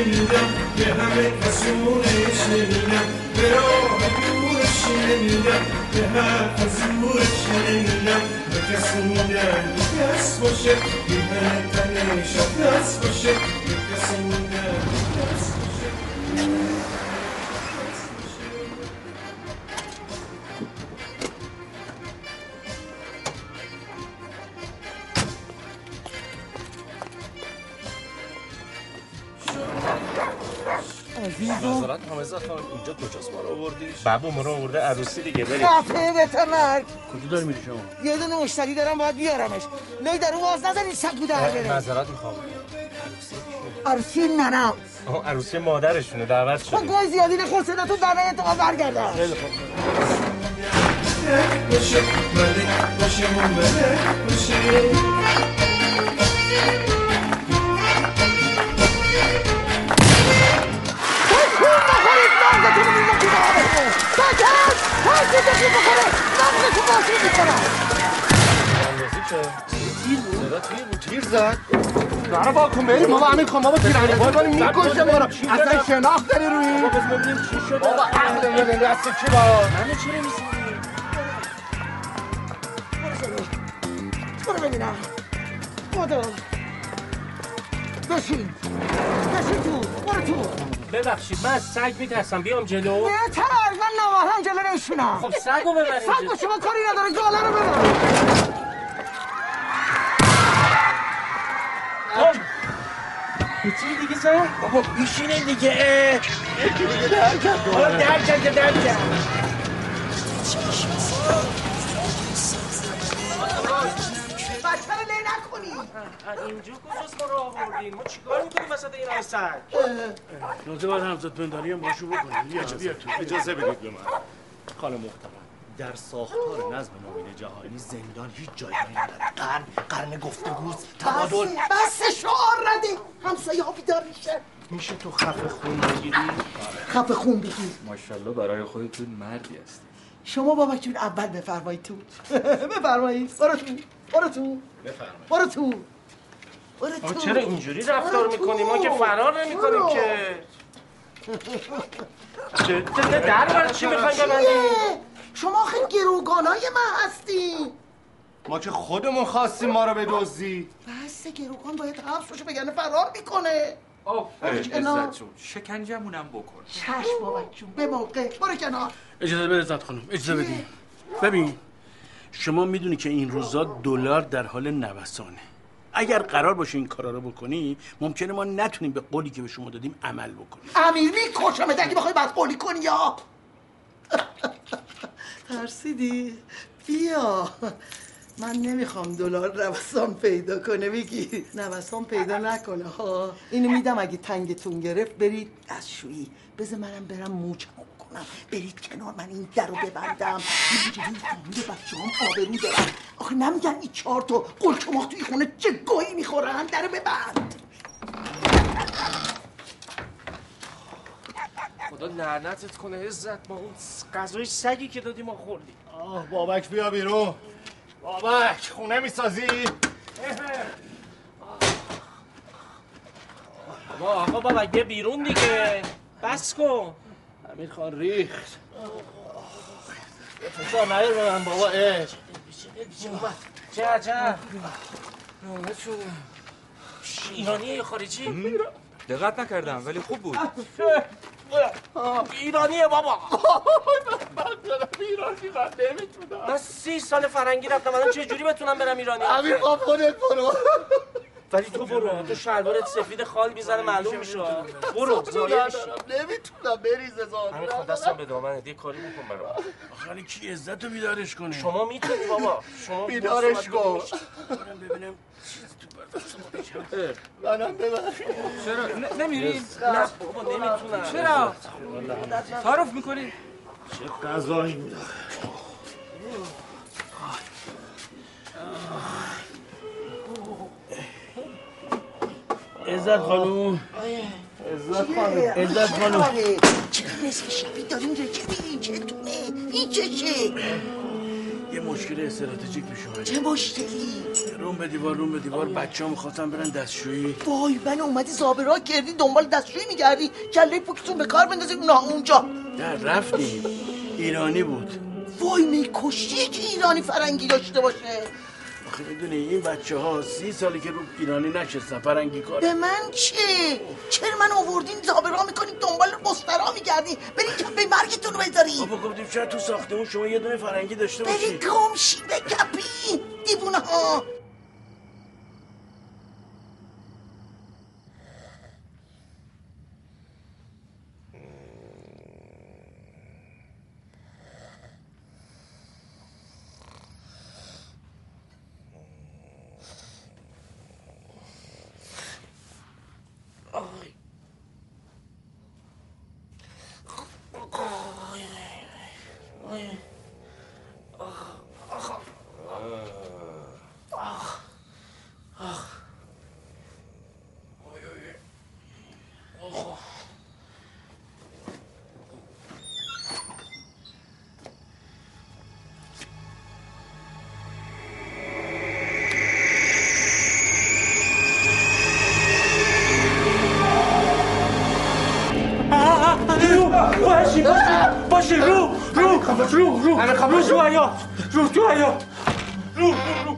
نمیدم به همه کسونش نمیدم به راه دورش نمیدم به حرف زورش نمیدم به کسی میدم کس باشه یه تنش دست باشه. یه کسی میدم یه کس باشه نظرت حامزه خانم اینجا کجاست؟ ما رو آوردی؟ بابا ما رو آورده عروسی دیگه بریم قفه به تو مرگ کجا داری میری شما؟ یه دونه مشتری دارم باید بیارمش. لای در اون باز نزنی سگو در بره. نظرت می‌خوام. عروسی ننم عروسی مادرشونه دعوت خب شدیم گوی زیادی نخور صداتون برگردم خیلی خوب. باشه ملک باشه ملک باشه. بخی بخوره مغزتون باشی می‌کنم اندازی که تیر بود صدا تیر بود تیر زد برو با کن بریم بابا امیر خان بابا تیراندازی می‌کنی می‌کشه ما رو اصلا شناخت داری روی بابا ببینیم چی شده بابا عقل بده دست کی با همه چی نمی‌سازی برو ببینم بودو بشین بشین تو برو تو ببخشید من از سگ میترسم. بیام جلو. نه تر من نواهرم جلو نمیشونم خب سگو ببریم سگ با شما کاری نداره گاله رو ببر. چی دیگه سر؟ بابا بیشینه دیگه. حالا در کرد که نکنی اینجا کجاست ما رو آوردین ما چیکار می‌کنیم وسط این سگ؟ لازم باید همزاد پنداری هم باشو بکنیم بیا بیا تو اجازه بدید به من. خانم محترم در ساختار نظم نوین جهانی زندان هیچ جایگاهی نداره قرن قرن گفتگوست تبادل. بس بس شعار نده همسایه ها بیدار میشه. میشه تو خفه خون بگیری؟ خفه خون بگیر. ماشاءالله برای خودتون مردی هستی. شما بابا جون اول بفرمایید تو. بفرمایید. برو تو. برو تو. بفرمایید. برو تو. برو تو. چرا اینجوری رفتار. می‌کنیم ما که فرار نمی‌کنیم. که. چه چه- در برای چی می‌خوایم ببندیم؟ شما خیلی گروگانای من هستی ما که خودمون خواستیم ما رو بدزدی. بس گروگان باید حبس بشه بگن فرار می‌کنه. جون شکنجمونم بکن. چشم بابا جون به موقع برو کنار. اجازه بده عزت خانم. اجازه بدین. ببین شما می‌دونی که این روزا دلار در حال نوسانه. اگر قرار باشه این کارا رو بکنی ممکنه ما نتونیم به قولی که به شما دادیم عمل بکنیم. امیر میکشمت اگه بخوای بعد قولی کنی یا؟ ترسیدی؟ بیا. من نمی‌خوام دلار نوسان پیدا کنه بگی نوسان پیدا نکنه ها. اینو میدم اگه تنگتون گرفت برید دستشویی بذار منم برم موچم. کنم برید کنار من این در رو ببندم. اینجوری خونه بچه هم آبرو دارم آخه نمیگن این چهار تا قلچماق توی خونه چه گویی می‌خورن؟ در رو ببند. خدا لعنتت کنه عزت. ما اون غذای سگی که دادی ما خوردیم. آه بابک بیا بیرون. بابک خونه می‌سازی؟ بابا آقا بابا بیا بیرون دیگه. بس کن. امیر خان ریخت فشار نیار به من بابا اه. چه عجب نامه شده ایرانیه یا خارجی؟ دقت نکردم ولی خوب بود. ایرانیه بابا. ایرانی من نمی‌تونم من سی سال فرنگی رفتم الان چه جوری بتونم برم ایرانی؟ امیر خودت برو. ولی تو برو تو شلوارت سفید خال می‌زنه معلوم میشه. برو. زایه نمی‌تونم بریز زاد همین خود دستم به دامنه. یه کاری بکن برام. آخه کی عزت رو بیدارش کنه؟ شما می‌تونی بابا. شما بیدارش کن. ببینم منم ببر چرا؟ نمیری؟ نه بابا نمی‌تونم. چرا؟ تعارف می‌کنی؟ چه غذایی؟ بود عزت خانوم عزت خانوم عزت خانوم چه نصف شبی داریم رکبی این چتونه این چشه یه مشکل استراتژیک پیش اومده. چه مشکلی؟ روم به دیوار روم به دیوار. بچه ها می‌خواستن برن دستشویی. وای من اومدی زابرا کردی دنبال دستشویی میگردی. کله پوکتون به کار بندازی اونا اونجا. نه رفتیم. ایرانی بود. وای می‌کشی که ایرانی فرنگی داشته باشه. آخه می‌دونی این بچه ها سی سالی که رو ایرانی نشستن فرنگی کار به من چه چرا من آوردین زابرا می‌کنین دنبال مسترا میگردی؟ برین کپه مرگتون رو بذارین بابا گفتیم شاید تو ساختمون شما یه دونه فرنگی داشته برین باشی. گمشی به کپی دیوونه ها حیات رو تو حیات رو رو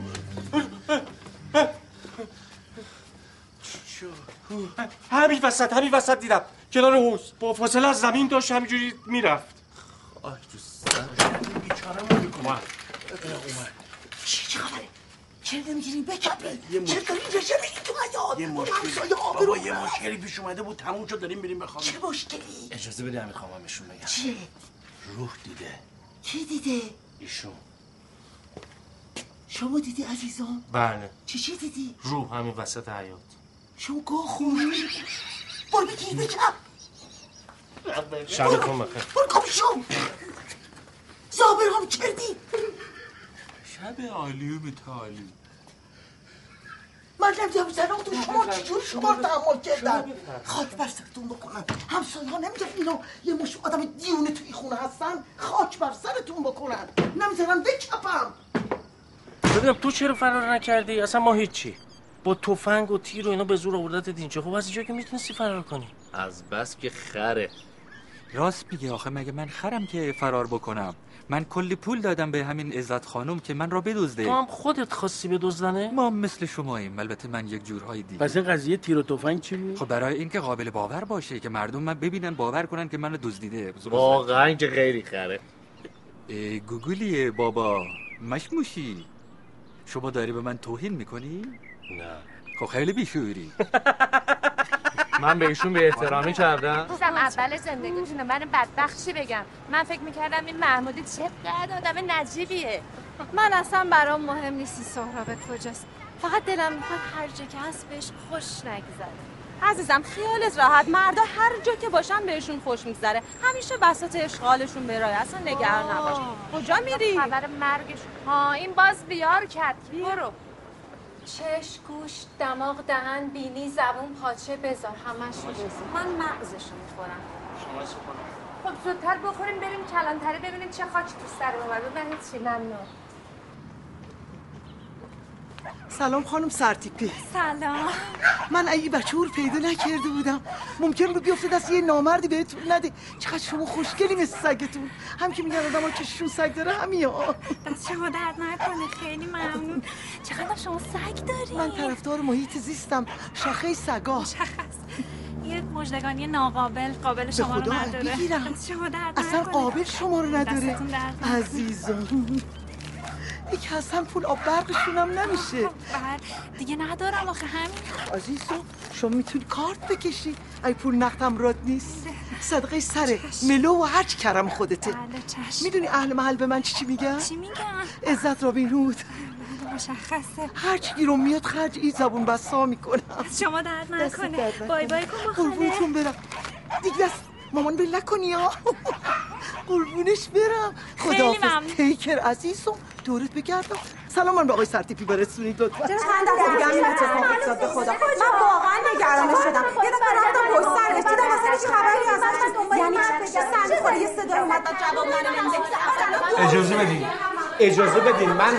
رو. همین وسط همین وسط دیدم. کنار حوز با فاصله از زمین داشت همینجوری می‌رفت. چی چه خبره؟ چرا نمی‌گیری؟ به کپی یه چرا مشکل- داری رژه میگی تو حیات یه مشکلی بابا یه. مشکلی پیش اومده بود. تموم شد داریم بریم بخوابیم. چه مشکلی؟ اجازه بده همین خواهمشون بگم چیه روح دیده. کی دیده؟ ایشون. شما دیدی عزیزان؟ بله. چی چی دیدی؟ رو همین وسط حیات شما گاه خونی؟ برو بگیر به کپ شبتون بخیر. برو گم شو زابر هم کردی. شب عالی و متعالی من نمی‌دونم زنم تو شما چجوری شما رو تحمل کردن؟ خاک بر سرتون بکنن. همسایه ها نمی‌دونم اینا یه مش آدم دیونه توی خونه هستن خاک بر سرتون بکنن. نمی‌ذارن بکپم ببینم تو چرا فرار نکردی؟ اصلا ما هیچی. با تفنگ و تیر و اینا به زور آوردت اینجا. خب از اینجا که می‌تونستی فرار کنی. از بس که خره. راست میگه آخه مگه من خرم که فرار بکنم؟ من کلی پول دادم به همین عزت خانم که من را بدزده. تو هم خودت خواستی به دزدنه ما مثل شماییم. البته من یک جورهای دیگه. پس این قضیه تیر و تفنگ چی بود؟ خب برای اینکه قابل باور باشه که مردم من ببینن باور کنن که منو دزدیده. واقعا که خیلی خره. اه، گوگلیه بابا. مشموشی. شما داری به من توهین می‌کنی؟ نه. خب خیلی بیشوری. من به ایشون به احترامی کردم. روزم اول زندگیتونه من بدبخت چی بگم. من فکر می‌کردم این محمودی چقدر آدم نجیبیه. من اصلا برام مهم نیستی سهراب کجاست. فقط دلم می‌خواد هر جا که هست بهش خوش نگذره. عزیزم خیالت راحت. مردا هر جا که باشن بهشون خوش میگذره. همیشه بساط اشغالشون به راه. اصلا نگران نباش. کجا میری؟ خبر مرگش. ها این باز بیار کرد. برو. چش گوش دماغ دهن بینی زبون پاچه بذار همش رو بذار من مغزشو می‌خورم. کمک کنم خب زودتر بخوریم بریم کلانتری ببینیم چه خاکی تو سر اومده. ببینیم چی ممنون. سلام خانم سرتیپی. سلام. من ای بچه رو پیدا نکرده بودم. ممکن بود بیفته دست یه نامردی بهتون نده. چقدر شما خوشگلی مثل سگتون. هم که میگن آدم ها که شون سگ داره همین ها. دست شما درد نکنه. خیلی ممنون. چقدر شما سگ داری؟ من طرفدار محیط زیستم. شاخه سگا. یه مجدگانی ناقابل قابل شما رو نداره. بگیرم. اصلا. قابل شما رو نداره. عزیزم. یک اصلا پول آب برقشون هم نمیشه بعد دیگه ندارم آخه همین. عزیزم شما می‌تونی کارت بکشی؟ ای پول نقدم راد نیست. صدقه سره ملو و هرچی کرم خودته. بله چشم. می‌دونی اهل محل به من چی چی میگن؟ چی میگن؟ عزت رابین هود مشخصه. هرچی گیرم میاد خرج این زبون بسا می‌کنم. شما درد نکنه. بای بای کن با خاله قربونتون برم. دیگه دست مامان بل نکنی ها. قربونش برم. ممنون. تیکر عزیزم دورت بگردم. سلام من به آقای سرتیپی برسونید لطفا. چند دفعه دیگه هم این اتفاق افتاد به خدا. من واقعا نگران شدم. یه دفعه رفتم پشت سرش دیدم اصلا هیچ خبری ازش نیست یعنی چی سر می‌خوره یه صدای اومد جواب نمیده اجازه بدین. اجازه بدین. من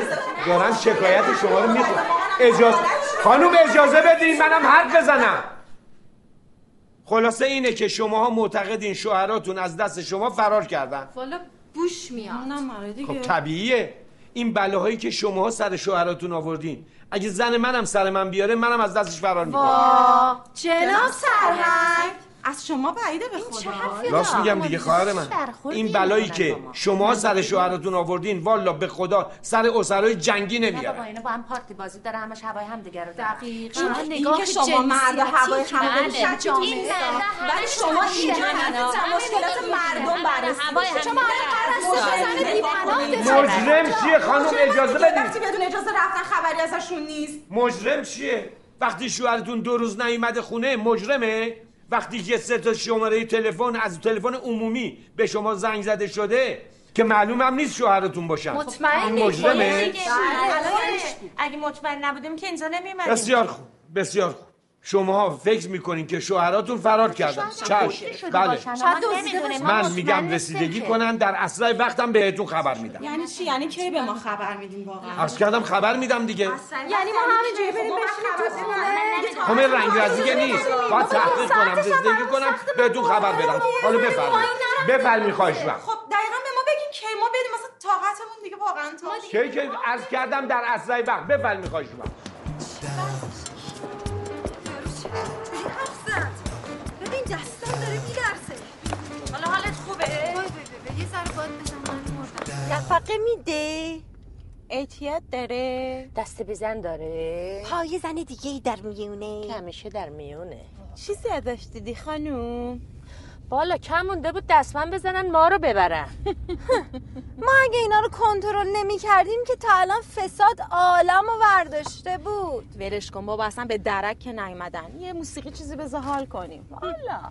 دارم شکایت شما رو می‌خونم. اجازه خانم اجازه بدین. منم حرف بزنم. خلاصه اینه که شماها معتقدین شوهراتون از دست شما فرار کردن. والا بوش میاد. نه خب طبیعیه. این بلاهایی که شماها سر شوهراتون آوردین. اگه زن منم سر من بیاره منم از دستش فرار می‌کنم. وا جناب سرهنگ. از شما بعیده به خدا. راست میگم دیگه خواهر من. این بلایی که شما سر شوهراتون آوردین والا به خدا سر اسرای جنگی نه بابا نمیاره اینا با هم پارتی بازی داره همش هوای هم دیگه رو دقیقا. این که شما مرد هوای رو شکتون نیست. ولی شما اینجا مشکلات مردم بررسی شما مجرم چیه؟ خانم اجازه وقتی بدون اجازه رفتن خبری ازشون نیست؟ مجرم چیه؟ وقتی شوهرتون دو روز نیومده خونه مجرمه؟ وقتی که سه تا شماره تلفن از تلفن عمومی به شما زنگ زده شده که معلوم هم نیست شوهرتون باشن. مطمئنی؟ این مجرمه. اگه مطمئن نبودیم که اینجا نمیمدیم. بسیار خوب بسیار خوب. شما فکر می‌کنین که شوهراتون فرار کردن. چشم. بله. من میگم رسیدگی کنن در اسرع وقتم بهتون خبر میدم. یعنی چی؟ یعنی کی به ما خبر میدیم واقعا؟ عرض کردم خبر میدم دیگه. یعنی ما همینجوری بریم بشینیم تو خونه؟ همه رنگ رزیگه نیست. باید تحقیق کنم رسیدگی کنم بهتون خبر بدم. حالا بفرمایید. بفرمایید خواهش خب دقیقا به ما بگین کی ما بدیم مثلا طاقتمون دیگه واقعا تا کی که عرض کردم در اسرع وقت. بفرمایید خواهش نفقه میده. اعتیاد داره. دست بزن داره. پای زن دیگه ای در میونه. همیشه در میونه. چیزی ازش دیدی خانوم؟ بالا کم مونده بود دستمن بزنن ما رو ببرن. ما اگه اینا رو کنترل نمی کردیم که تا الان فساد عالم رو برداشته بود. ولش کن بابا اصلا به درک که نیومدن. یه موسیقی چیزی بذار حال کنیم. حالا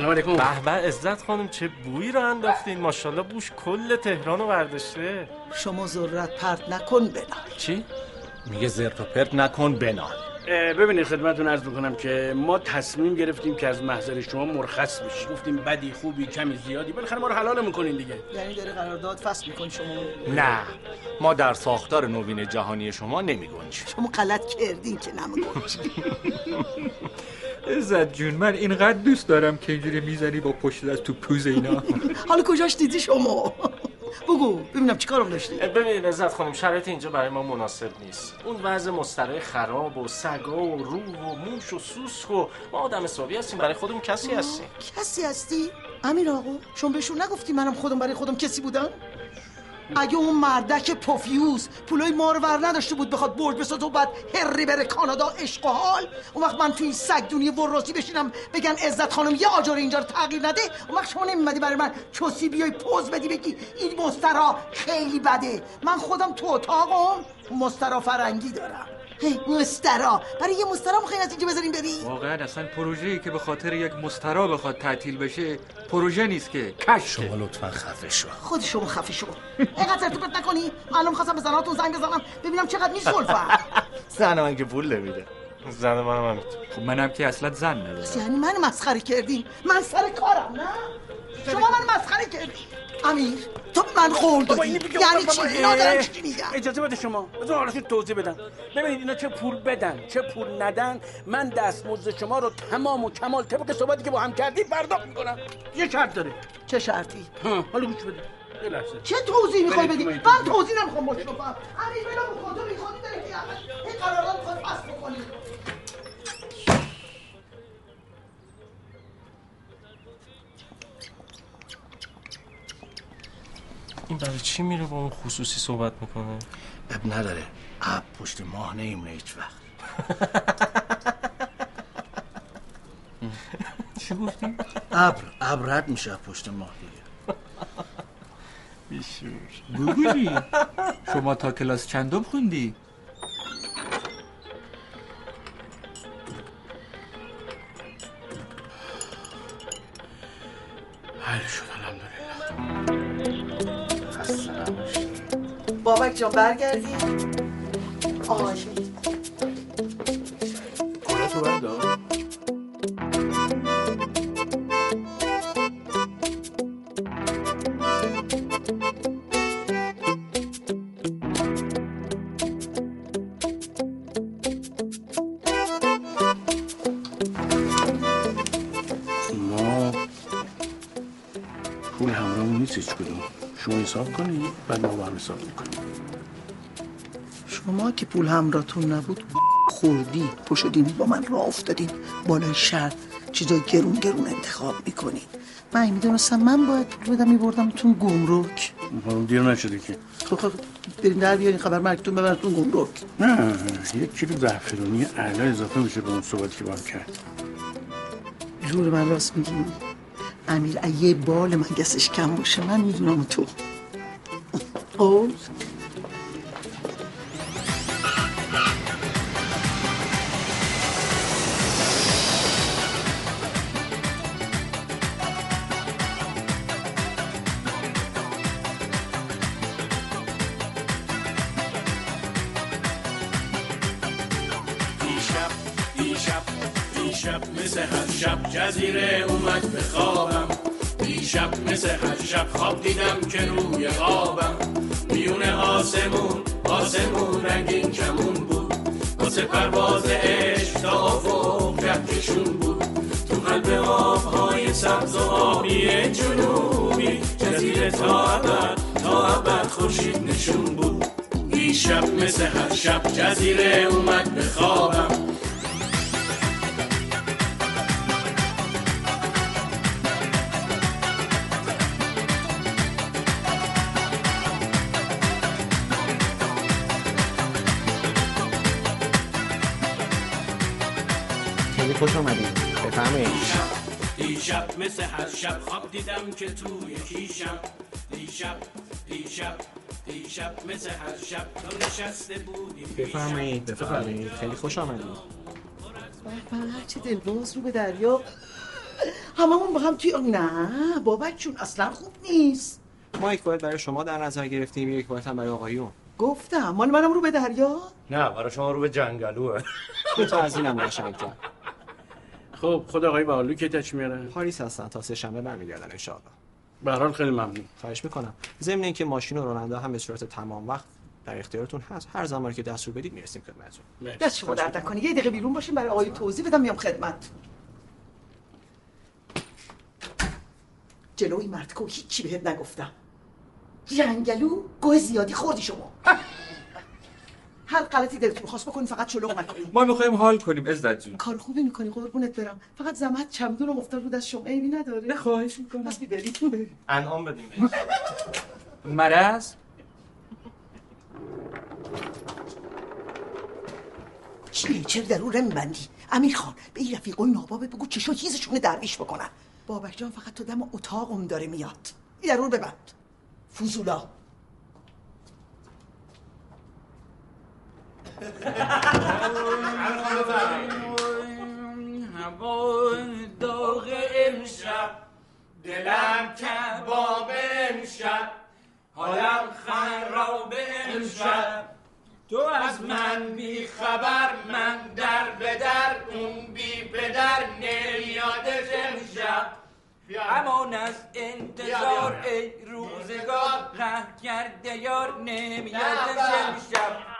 سلام علیکم. به به عزت خانم چه بویی رو انداختین؟ ماشاءالله بوش کل تهران رو برداشته. شما ذرت پرت نکن بنا چی؟ میگه زرت و پرت نکن بنال. ببینید خدمتتون عرض می‌کنم که ما تصمیم گرفتیم که از محضر شما مرخص بشیم. گفتیم بدی خوبی کمی زیادی. بالاخره ما رو حلال می‌کنین دیگه. یعنی داری قرارداد فصل می‌کنی شما؟ نه ما در ساختار نوین جهانی شما نمیگنجیم. شما غلط کردین که نمیگنجی عزت جون من اینقدر دوست دارم که اینجوری می‌زنی با پشت از تو پوز اینا. حالا کجاش دیدی شما؟ بگو ببینم چیکارم داشتی. ببینید عزت خانم شرایط اینجا برای ما مناسب نیست. اون وضع مسترای خراب و سگا و روح و موش و سوسک و ما آدم حسابی هستیم برای خودمون کسی هستیم. کسی هستی؟ امیر آقا شما بهشون نگفتی منم خودم برای خودم کسی بودم؟ اگه اون مردک پوفیوز پولای ما رو ور نداشته بود بخواد برج بسازه و بعد هری بره کانادا عشق و حال اون وقت من توی این سگ دونی وراسی بشینم بگن عزت خانم یه آجر اینجا رو تغییر نده اون وقت شما نمیمدی برای من چوسی بیای پوز بدی بگی این مسترا خیلی بده. من خودم تو اتاقم مسترا فرنگی دارم. مسترا. برای یه مسترا می‌خواین از اینجا بذاریم بری؟ واقعا اصلا پروژه‌ای که به خاطر یک مسترا بخواد تعطیل بشه پروژه نیست که. کش شما لطفا خفه شو. خود شما خفه شو. اینقدر ارتباط نکنی. الان خواستم به زناتون زنگ بزنم ببینم چقدر میسولفن زن من که پول نمیده. زن منم همینطور خب منم که اصلا زن ندارم. یعنی من مسخره کردین من سر کارم نه؟ شما من مسخره کردین امیر تو به من قول دادی. یعنی چی؟ اینا دارم چی میگم اجازه بده شما. بذار حالشون توضیح بدم ببینید اینا چه پول بدن چه پول ندن. من دستمزد شما رو تمام و کمال طبق صحبتی که با هم کردی پرداخت می‌کنم. یه شرط داره. چه شرطی؟ حالا گوش بده. چه توضیح می‌خوای بدی؟ من توضیح نمی‌خوام با شما. امیر بلا بکن تو میخوادی داره که این قرارات می‌خواد پس بکنی. این برای چی میره با اون خصوصی صحبت می‌کنه؟ اب نداره. اب پشت ماه نمیمونه هیچ وقت. چی گفتی؟ ابر ابر رد میشه از پشت ماه دیگه. گوگولی شما تا کلاس چندم خوندی؟ حل شد الحمدلله. بابک جان برگردی. حالا تو بردار پول همراهمون نیست هیچ کدوم. شما حساب کنی بعد ما با هم حساب می‌کنیم. شما که پول همراهتون نبود خوردی پشت دینی با من راه افتادین بالای شهر چیزای گرون گرون انتخاب می‌کنی من می‌دونستم من باید پول بدم میبردمتون گمرک. ما دیر نشده که. خب خب بریم در بیارین خبر مرگتون ببرتون گمرک. نه یک کیلو زعفرونی اعلا اضافه میشه به اون صحبتی که با کرد. جور من راست میگی. امیر یه بال من گسش کم باشه من می‌دونم تو. خب بفرمایید بفرمایید. خیلی خوش آمدید. من چه دلباز رو به دریا. هممون با هم توی نه بابک جون اصلا خوب نیست. ما یک باید برای شما در نظر گرفتیم یک باید هم برای آقایون. گفتم مال منم رو به دریا؟ نه برای شما رو به جنگلوه. تا از اینم قشنگتر. خب خدا آقای بهالو که تچ میارن پاریس هستن تا سه شنبه برمیگردن انشاءالله. به هر حال خیلی ممنون. خواهش می‌کنم. ضمن اینکه ماشین و راننده هم به صورت تمام وقت در اختیارتون هست. هر زمانی که دستور بدید می‌رسیم خدمتتون. دست شما درد نکنه. یه دقیقه بیرون باشیم برای آقای توضیح بدم میام خدمت جلوی مرد کو هیچی بهت نگفتم. جنگلو گوه زیادی خوردی شما. هر غلطی دلتون خواست بکنین فقط شلوغ نکنین ما می‌خوایم حال کنیم عزت جون. کار خوبی می‌کنی قربونت برم. فقط زحمت چمدون رو افتاد رو دست شما. عیبی نداره. نه خواهش می‌کنم. پس بیبرید انعام بدیم مرض؟ چی؟ چرا در اون میبندی امیر خان به این رفیق نابابه بگو چه شو چیزشونه درویش بکنن. بابک جان فقط تو دم اتاقم داره میاد. این در اون ببند. فوزولا. داغ امشب دلم حالم خراب امشب. تو از من بی خبر من در به در اون بی پدر نمیادش امشب. امان از انتظار ای روزگار ره کرده یار نمیادش امشب.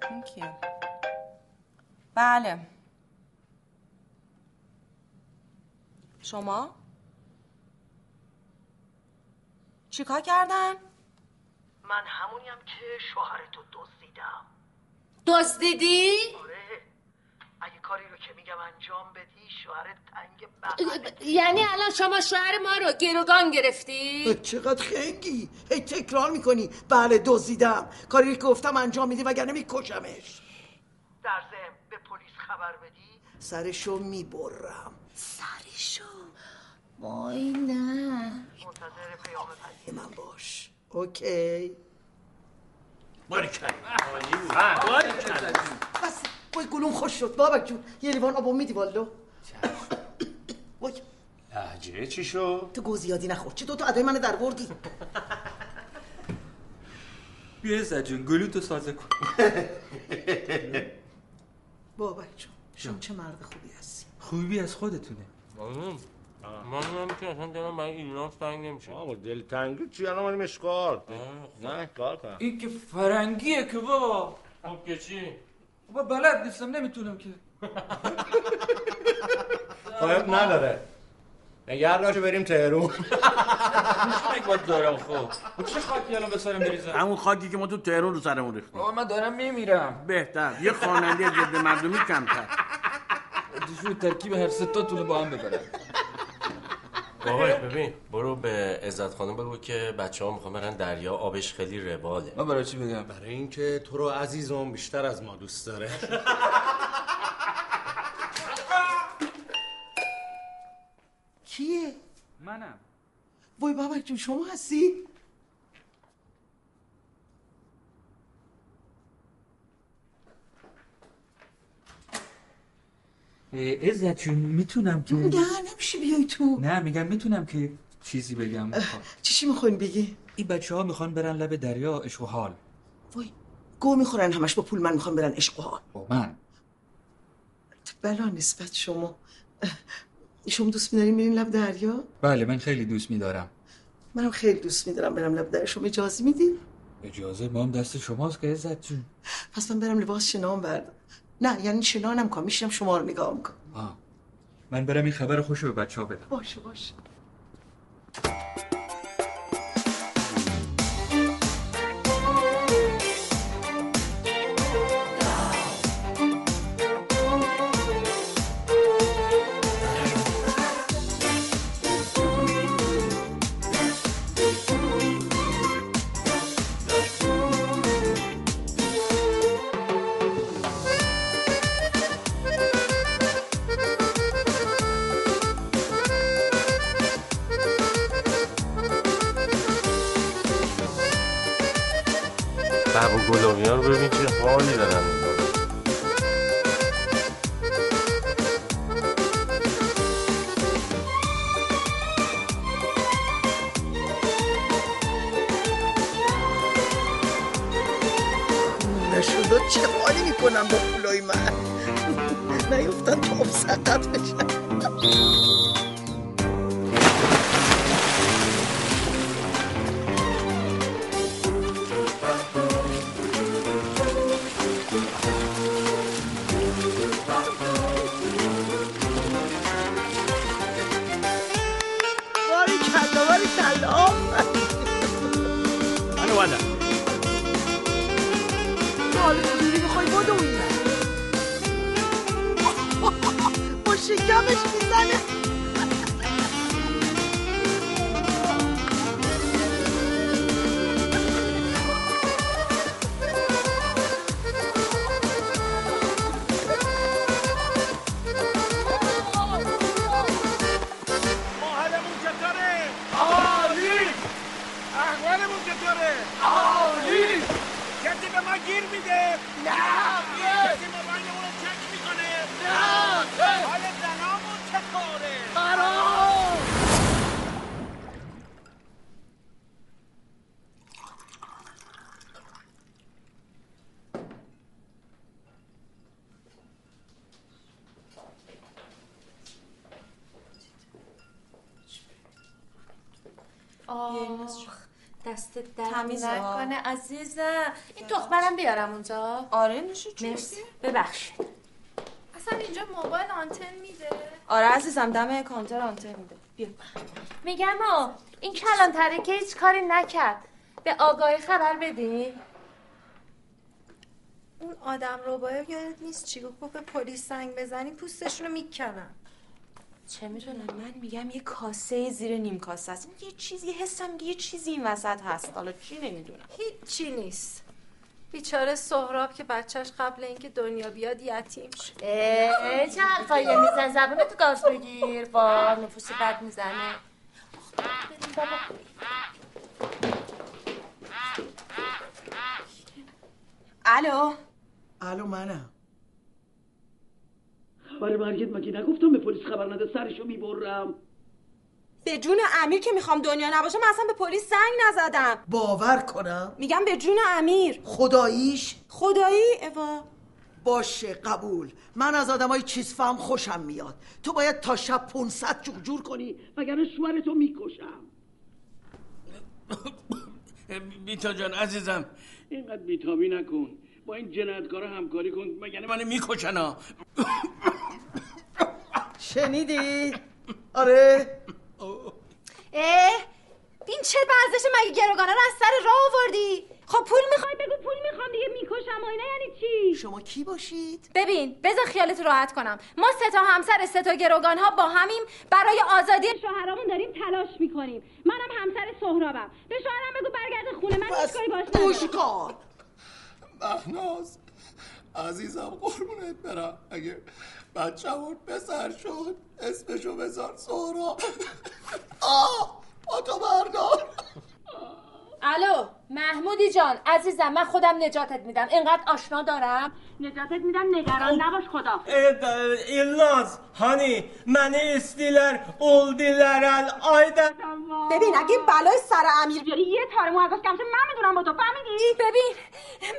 Thank you. بله شما چیکار کردن؟ من همونیم که شوهرتو دزدیدم دزدیدی؟ آره اگه کاری رو میگم انجام بدی شوهرت تنگ یعنی الان شما شوهر ما رو گروگان گرفتی؟ چقدر خنگی. هی تکرار می‌کنی. بله دزدیدم. کاری رو که گفتم انجام میدی وگرنه میکشمش. در ضمن به پلیس خبر بدی؟ سرشو می‌برم. سرشو؟ وای نه. منتظر پیام من باش. OK. باریکلا بس. وای گلوم خشک شد. بابک جون یه لیوان آبو میدی والو؟ وای. لهجه چی شد؟ تو گه زیادی نخور. چه دو تا ادای منو در بردی بیا عزت جون گلو تو سازه کن. بابک جون شما چه مرد خوبی هستی. خوبی از خودتونه. من من که اصلا دلم برای ایران تنگ نمیشه. آقا دلتنگی چی؟ الان مالی مشکار نه کار کنم. این که فرنگیه که بابا. خب که چی؟ بابا بلد نیستم نمی‌تونم که خب نداره نگرداشو بریم تهرون میشه باید دارم خب چه خاکی الان به سرم بریزم همون خاکی که ما تو تهران رو سرمون ریختیم بابا من دارم میمیرم بهتر یه خواننده ضد مردمی کمتر شو ترکیب هر ستاتون با هم ببرم بابا ببین برو به عزت خانم بگو که بچه ها می‌خوان برن دریا آبش خیلی رواله من برای چی بگم؟ برای اینکه تو رو عزیزم بیشتر از ما دوست داره. کیه؟ منم. وای بابک جون شما هستی؟ عزت جون می‌تونم که نه نمیشه بیای تو. نه میگم می‌تونم که چیزی بگم. چی چی می‌خواین بگی؟ این بچه ها می‌خوان برن لب دریا عشق و حال. وای گو می‌خورن همش با پول من می‌خوام برن عشق و حال. با من؟ بلا نسبت شما. شما دوست میدارین میرین لب دریا؟ بله من خیلی دوست میدارم. منم خیلی دوست میدارم برم لب دریا. شما اجازه میدین؟ اجازه ما هم دست شماست که عزت جون پس من برم لباس شنام بردم نه یعنی شنانم کنم. میشینم شما رو نگاه می‌کنم. آه. من برم این خبر خوش رو به بچه ها بدم. باشه باشه. دستت در تمیز نکنه عزیزم. این دخترم بیارم اونجا. آره نوشو مرسی. ببخشید. اصلا اینجا موبایل آنتن میده. آره عزیزم دم کانتر آنتن میده. بیا. میگم آه این کلانتره که هیچ کاری نکرد. به آگاهی خبر بدین اون آدم روبایا یادت نیست چی گفت؟ به پلیس زنگ بزنی پوستشون رو می‌کنم چه می‌دونم من میگم یه کاسه زیر نیم کاسه است. یه چیزی حسم میگه یه چیزی این وسط هست. حالا چی نمی‌دونم. هیچی نیست. بیچاره سهراب که بچهش قبل اینکه دنیا بیاد یتیم شد. اه چه حرفایی میزن زبونه تو گاز بگیر. با نفوس بد می‌زنه. الو. الو منم. خبر مرگت مگه نگفتم به پلیس خبر نده سرشو می‌برم. به جون امیر که می‌خوام دنیا نباشه من اصلا به پلیس زنگ نزدم. باور کنم. میگم به جون امیر. خداییش؟ خدایی؟ اوا باشه قبول. من از آدمای چیز فهم خوشم میاد. تو باید تا شب 500 جور جور کنی وگرنه شوهرتو می‌کشم. بیتا جان عزیزم. اینقدر بیتابی نکن. با این جنایتکارا همکاری کن. مگه منو می‌کشن ها؟ شنیدی؟ آره. اه این چه ورزش مگه گروگانه رو از سر راه آوردی؟ خب پول می‌خوای بگو پول می‌خوام دیگه می‌کشم و اینا یعنی چی؟ شما کی باشید؟ ببین بذار خیالت راحت کنم. ما سه تا همسر سه تا گروگان ها با همیم. برای آزادی شوهرامون داریم تلاش می‌کنیم. منم همسر سهرابم. به شوهرم بگو برگرده خونه من هیچ کاری باش مهناز. عزیزم قربونت برم. اگه بچه‌مون پسر شد اسمشو بذار سهراب. آه با تو بردار. الو محمودی جان عزیزم من خودم نجاتت میدم. اینقدر آشنا دارم؟ نجاتت میدم نگران نباش خدا. İllaz hani məni istəyirlər, oldular ayda ببین اگه بلای سر امیر بیاری یه تاره مو ازش کمشه من می‌دونم با تو فهمیدی؟ ببین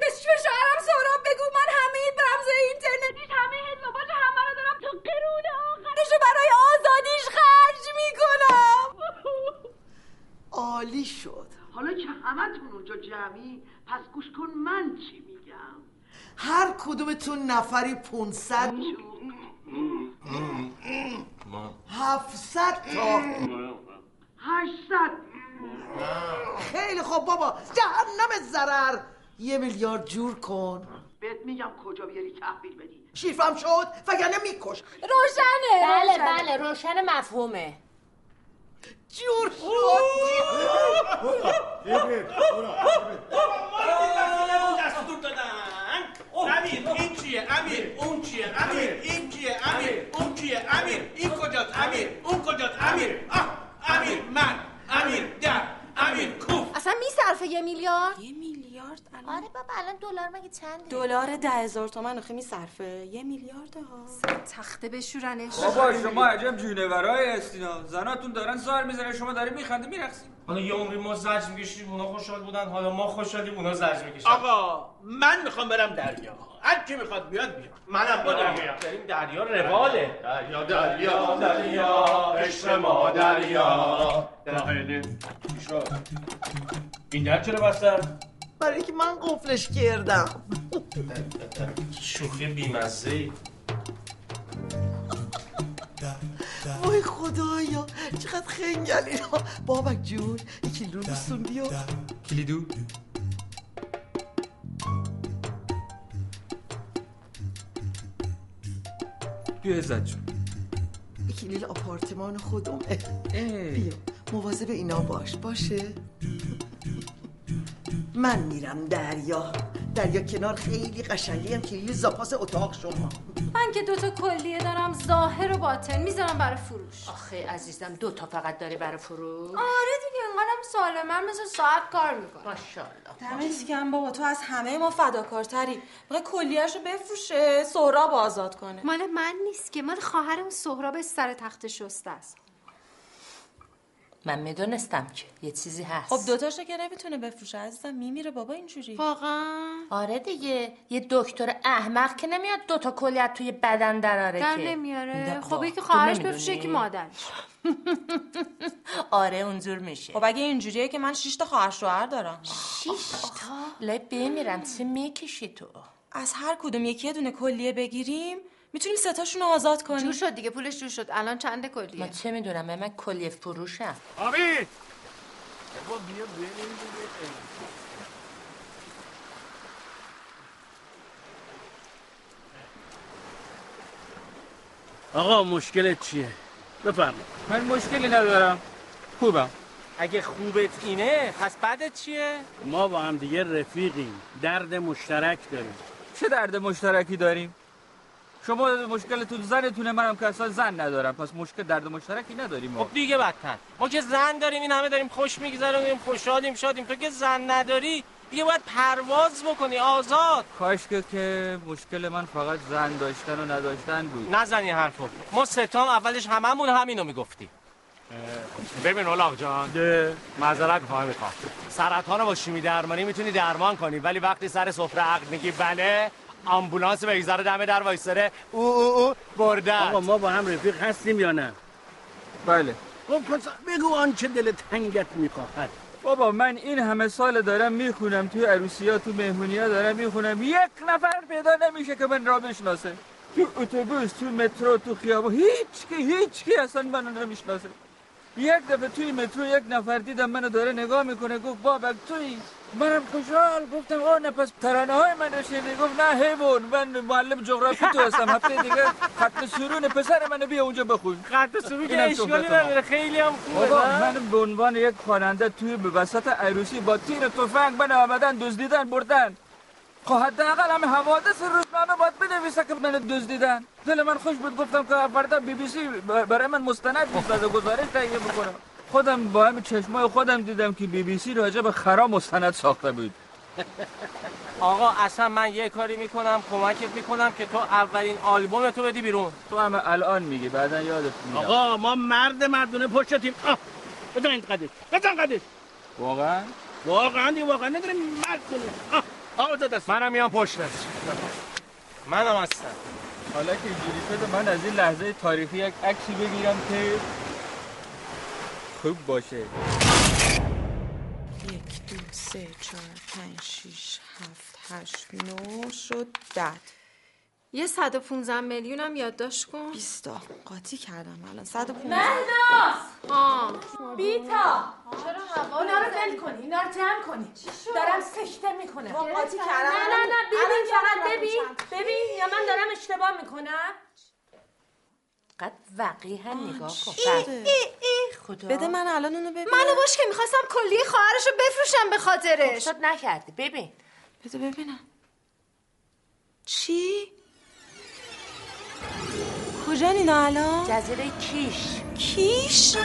به چه شوهرم سهراب بگو من همه این رمز اینترنتیش همه حساباش همه رو دارم تو قرون آخرش برای آزادیش خرج می‌کنم. عالی شد. حالا که همتون اونجا جمعی پس گوش کن من چی میگم. هر کدومتون نفری 500 700 تا. 800 خیلی خوب بابا جهنم ضرر. یه میلیارد جور کن. بهت میگم کجا بیاری تحویل بدی. شیفم شد وگرنه میکش. روشنه. بله. بله روشن مفهومه. جور شد امیر این چیه امیر اون چیه امیر این چیه امیر اون چیه امیر این کجاست امیر اون کجاست امیر امیر من امیر در امیر کوف اصلا میصرفه یه میلیارد یه میلیارد الان؟ آره بابا الان دلار مگه چنده؟ دلار ده هزار تومن آخه میصرفه یه میلیارد ها. تخته بشورنش. بابا شما عجب جونورای هستینا زناتون دارن زار می‌زنن شما داری میخنده میرقصین. حالا یه عمری ما زجر می‌کشیم اونا خوشحال بودن. حالا ما خوشحالیم اونا زجر می‌کشن. آقا من می‌خوام برم دریا. هر کی می‌خواد بیاد بیاد. منم برم. بریم دریا رواله. دریا دریا دریا. عشق ما دریا. دهنه این در چرا بستن؟ برای اینکه من قفلش کردم. شوخی بیمزه ای. وای خدایا چقدر خنگلی بابک جون یکی لولوسون بیا. کلیدو. بیا عزت جون. کلیل آپارتمان خودمه. بیا مواظب اینا باش. باشه؟ من میرم دریا. دریا کنار خیلی قشنگی هم کلیل زاپاس اتاق شما. من که دوتا کلیه دارم ظاهر و باطن می‌ذارم برای فروش. آخه عزیزم دو تا فقط داری برای فروش؟ آره دیگه انقدرم سالمن مثل ساعت کار می‌کنم ماشاءالله. دمت گرم بابا تو از همه ما فداکارتری. می‌خوای کلیهش رو بفروشه سهراب آزاد کنه. مال من نیست که مال خواهرم سهراب سر تخت شسته است. من می‌دونستم که یه چیزی هست. خب دوتاشو که نمی‌تونه بفروشه عزیزم. میمیره بابا اینجوری. واقعا؟ آره دیگه. یه دکتر احمق که نمیاد دوتا کلیت توی بدن دراره در که. نمیاره. خب یکی تو خواهرش؟ بفروشه یکی مادرش. آره اونجور میشه. خب اگه اینجوریه که من شش تا خواهر شوهر دارم شیش تا؟ لای بمیرم چه می‌کشی تو؟ از هر کدوم یکی یه دونه کلیه بگیریم. می‌تونیم ستاشون رو آزاد کنیم. جور شد دیگه پولش جور شد. الان چند کلیه؟ من چه می‌دونم من کلیه فروشم. آبی! آقا مشکلت چیه؟ بفرما من مشکلی ندارم. خوبم. اگه خوبت اینه پس بعدت چیه؟ ما با هم دیگه رفیقیم. درد مشترک داریم. چه درد مشترکی داریم؟ شما مشکلتون زنتونه منم که اصلا زن ندارم. پس مشکل درد مشترکی نداریم ما. خب دیگه بدتر. ما که زن داریم این همه داریم خوش میگذرونیم خوشحالیم شادیم. تو که زن نداری دیگه باید پرواز بکنی آزاد. کاش که که مشکل من فقط زن داشتن و نداشتن بود. نزن این حرفو. ما ستام اولش هممون همینو می‌گفتیم. ببین اولاق جان. معذرت می‌خوام می‌خوام سرطان رو با شیمی درمانی می‌تونی درمان کنی ولی وقتی سر سفره عقل میگی بله آمبولانس بگذاره دم در وایسره او او او برده آقا ما با هم رفیق هستیم یا نه؟ بله. خب پس بگو آنچه دل تنگت می‌خواهد. بابا من این همه سال دارم می‌خونم. توی عروسی ها تو مهمونی ها دارم می‌خونم. یک نفر پیدا نمیشه که من را بشناسه. تو اتوبوس تو مترو تو خیابان هیچ کی هیچ کی اصلا منو نمی‌شناسه. یک دفعه توی مترو یک نفر دیدم منو داره نگاه می‌کنه گفت بابک توی منم خوشحال. گفتم آه نه پس ترانه های من رو شنیدی؟ گفت نه حیوان. من معلم جغرافی تو هستم. هفته دیگه خط سرون پسر منو بیا اونجا بخون. خط سرون که اشکالی. نداره. خیلی هم خوبه؟ من به عنوان یک خواننده توی به وسط عروسی با تیر تفنگ من آمدن دزدیدن بردن. خب حداقل همه حوادث روزنامه باید بنویسه که من دزدیدن. دل من خوش بود. گفتم که فردا بی بی سی برای من مستند بسازه گزارش تهیه بکنم. خودم با همین چشمای خودم دیدم که بی بی سی راجع به خرا مستند ساخته بود. آقا اصلا من یه کاری می‌کنم کمکت می‌کنم که تو اولین آلبوم تو بدی بیرون. تو همه الان میگی بعدا یادت میاد. آقا ما مرد مردونه پشتیم. آه بزن این قدش بزن قدش واقعا؟ واقعا دی واقعا نداریم مرد کنیم. آه آقا تو دست. منم میام پشتت منم هستم. حالا که اینجوری شده من از این لحظه تاریخی یک عکسی بگیرم که خوب باشه. یک دو سه چهار پنج شیش هفت هشت نو شد ده. یه 115 میلیون هم یادداشت کن. بیستا قاطی کردم الان. صد و پونزده. مهناز! آه. بیتا! چرا هوا اونا رو ول کنی اینا رو جمع کنی. دارم سکته می‌کنم. قاطی نه کردم. نه نه ببین الان فقط ببین. ببین یا من دارم اشتباه می‌کنم؟ قد وقیه نگاه کن. ای ای ای. خدا. بده من الان اونو ببین منو باش که می‌خواستم کلیه خواهرشو بفروشم به خاطرش. شد نکردی. ببین. بده ببینم. چی؟ کجا اینا الان؟ جزیره کیش. کیش؟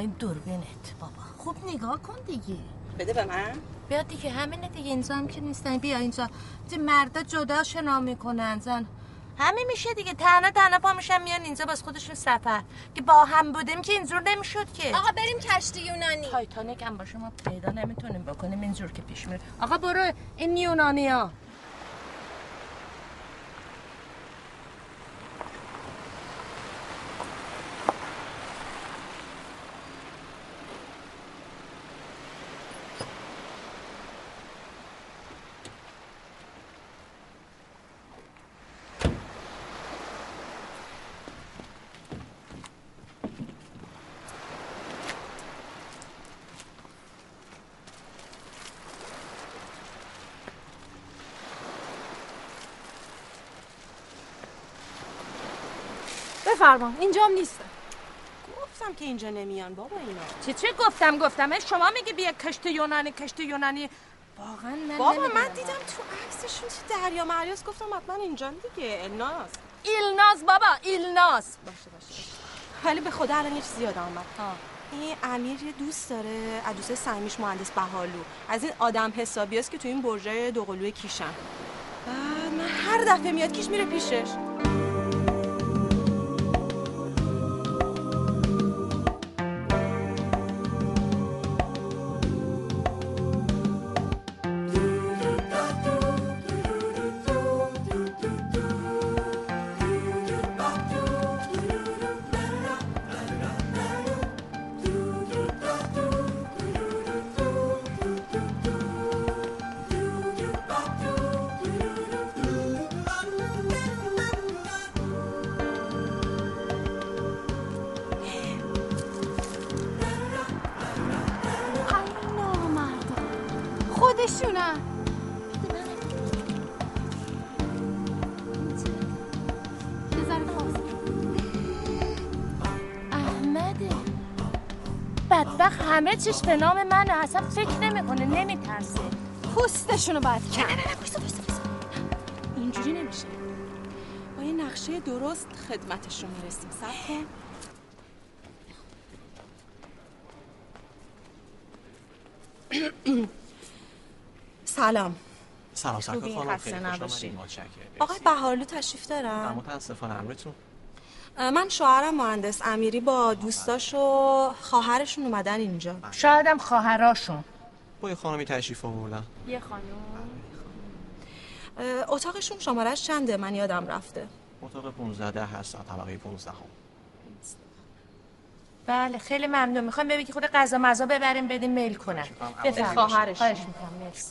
این دوربینت بابا. خوب نگاه کن دیگه. بده به من. بیا دیگه همینه دیگه. اینجا هم که نیستن. بیا اینجا. دی مردا جدا شنا می‌کنن زن. همین میشه دیگه. تنها تنها پا میشن میان اینجا باز خودشون سفر. که با هم بودیم که اینجور نمی‌شد که. آقا بریم کشتی یونانی. تایتانیک هم باشه ما پیدا نمی‌تونیم بکنیم. اینجور که پیش میره. آقا برو این یونانی ها بفرما. اینجام نیست. گفتم که اینجا نمیان. بابا اینا. چی چی گفتم؟ گفتم. شما میگی بیا کشت یونانی کشت یونانی. واقعا من بابا. من دیدم تو عکسشون چی دریا مریاس. گفتم حتما اینجان دیگه. الناس. ایلناز بابا ایلناز باشه باشه ولی به خدا الان یه چیزی یادم اومد. این امیر یه دوست داره از دوست صمیمیش مهندس بهالو. از این آدم حسابی است که تو این برجای دوقلوی کیشن. بعد من هر دفعه میاد کیش میره پیشش. بدبخت همه چیش به نام منه. اصلا فکر نمی‌کنه نمیترسه. پوستشونو باید کرد. اینجوری نمیشه. با یه نقشه درست خدمتشون می‌رسیم. سب کن. سلام. سلام سرکار؟ خانم خیلی خوش. آمدید آقای بهارلو تشریف نه، دارم متاسفانه امرتون من شوهرم مهندس امیری با دوستاش و خواهرشون اومدن اینجا. شایدم خواهراشون. با یه خانمی تشریف آوردن. یه خانم. اتاقشون شمارش چنده؟ من یادم رفته. اتاق 15 هست طبقه 15 هم. بله خیلی ممنون. می‌خوام ببینی که خود غذا مزا ببریم بدیم میل کنن. بفرمایید. خواهرش. خواهش می‌کنم. مرسی.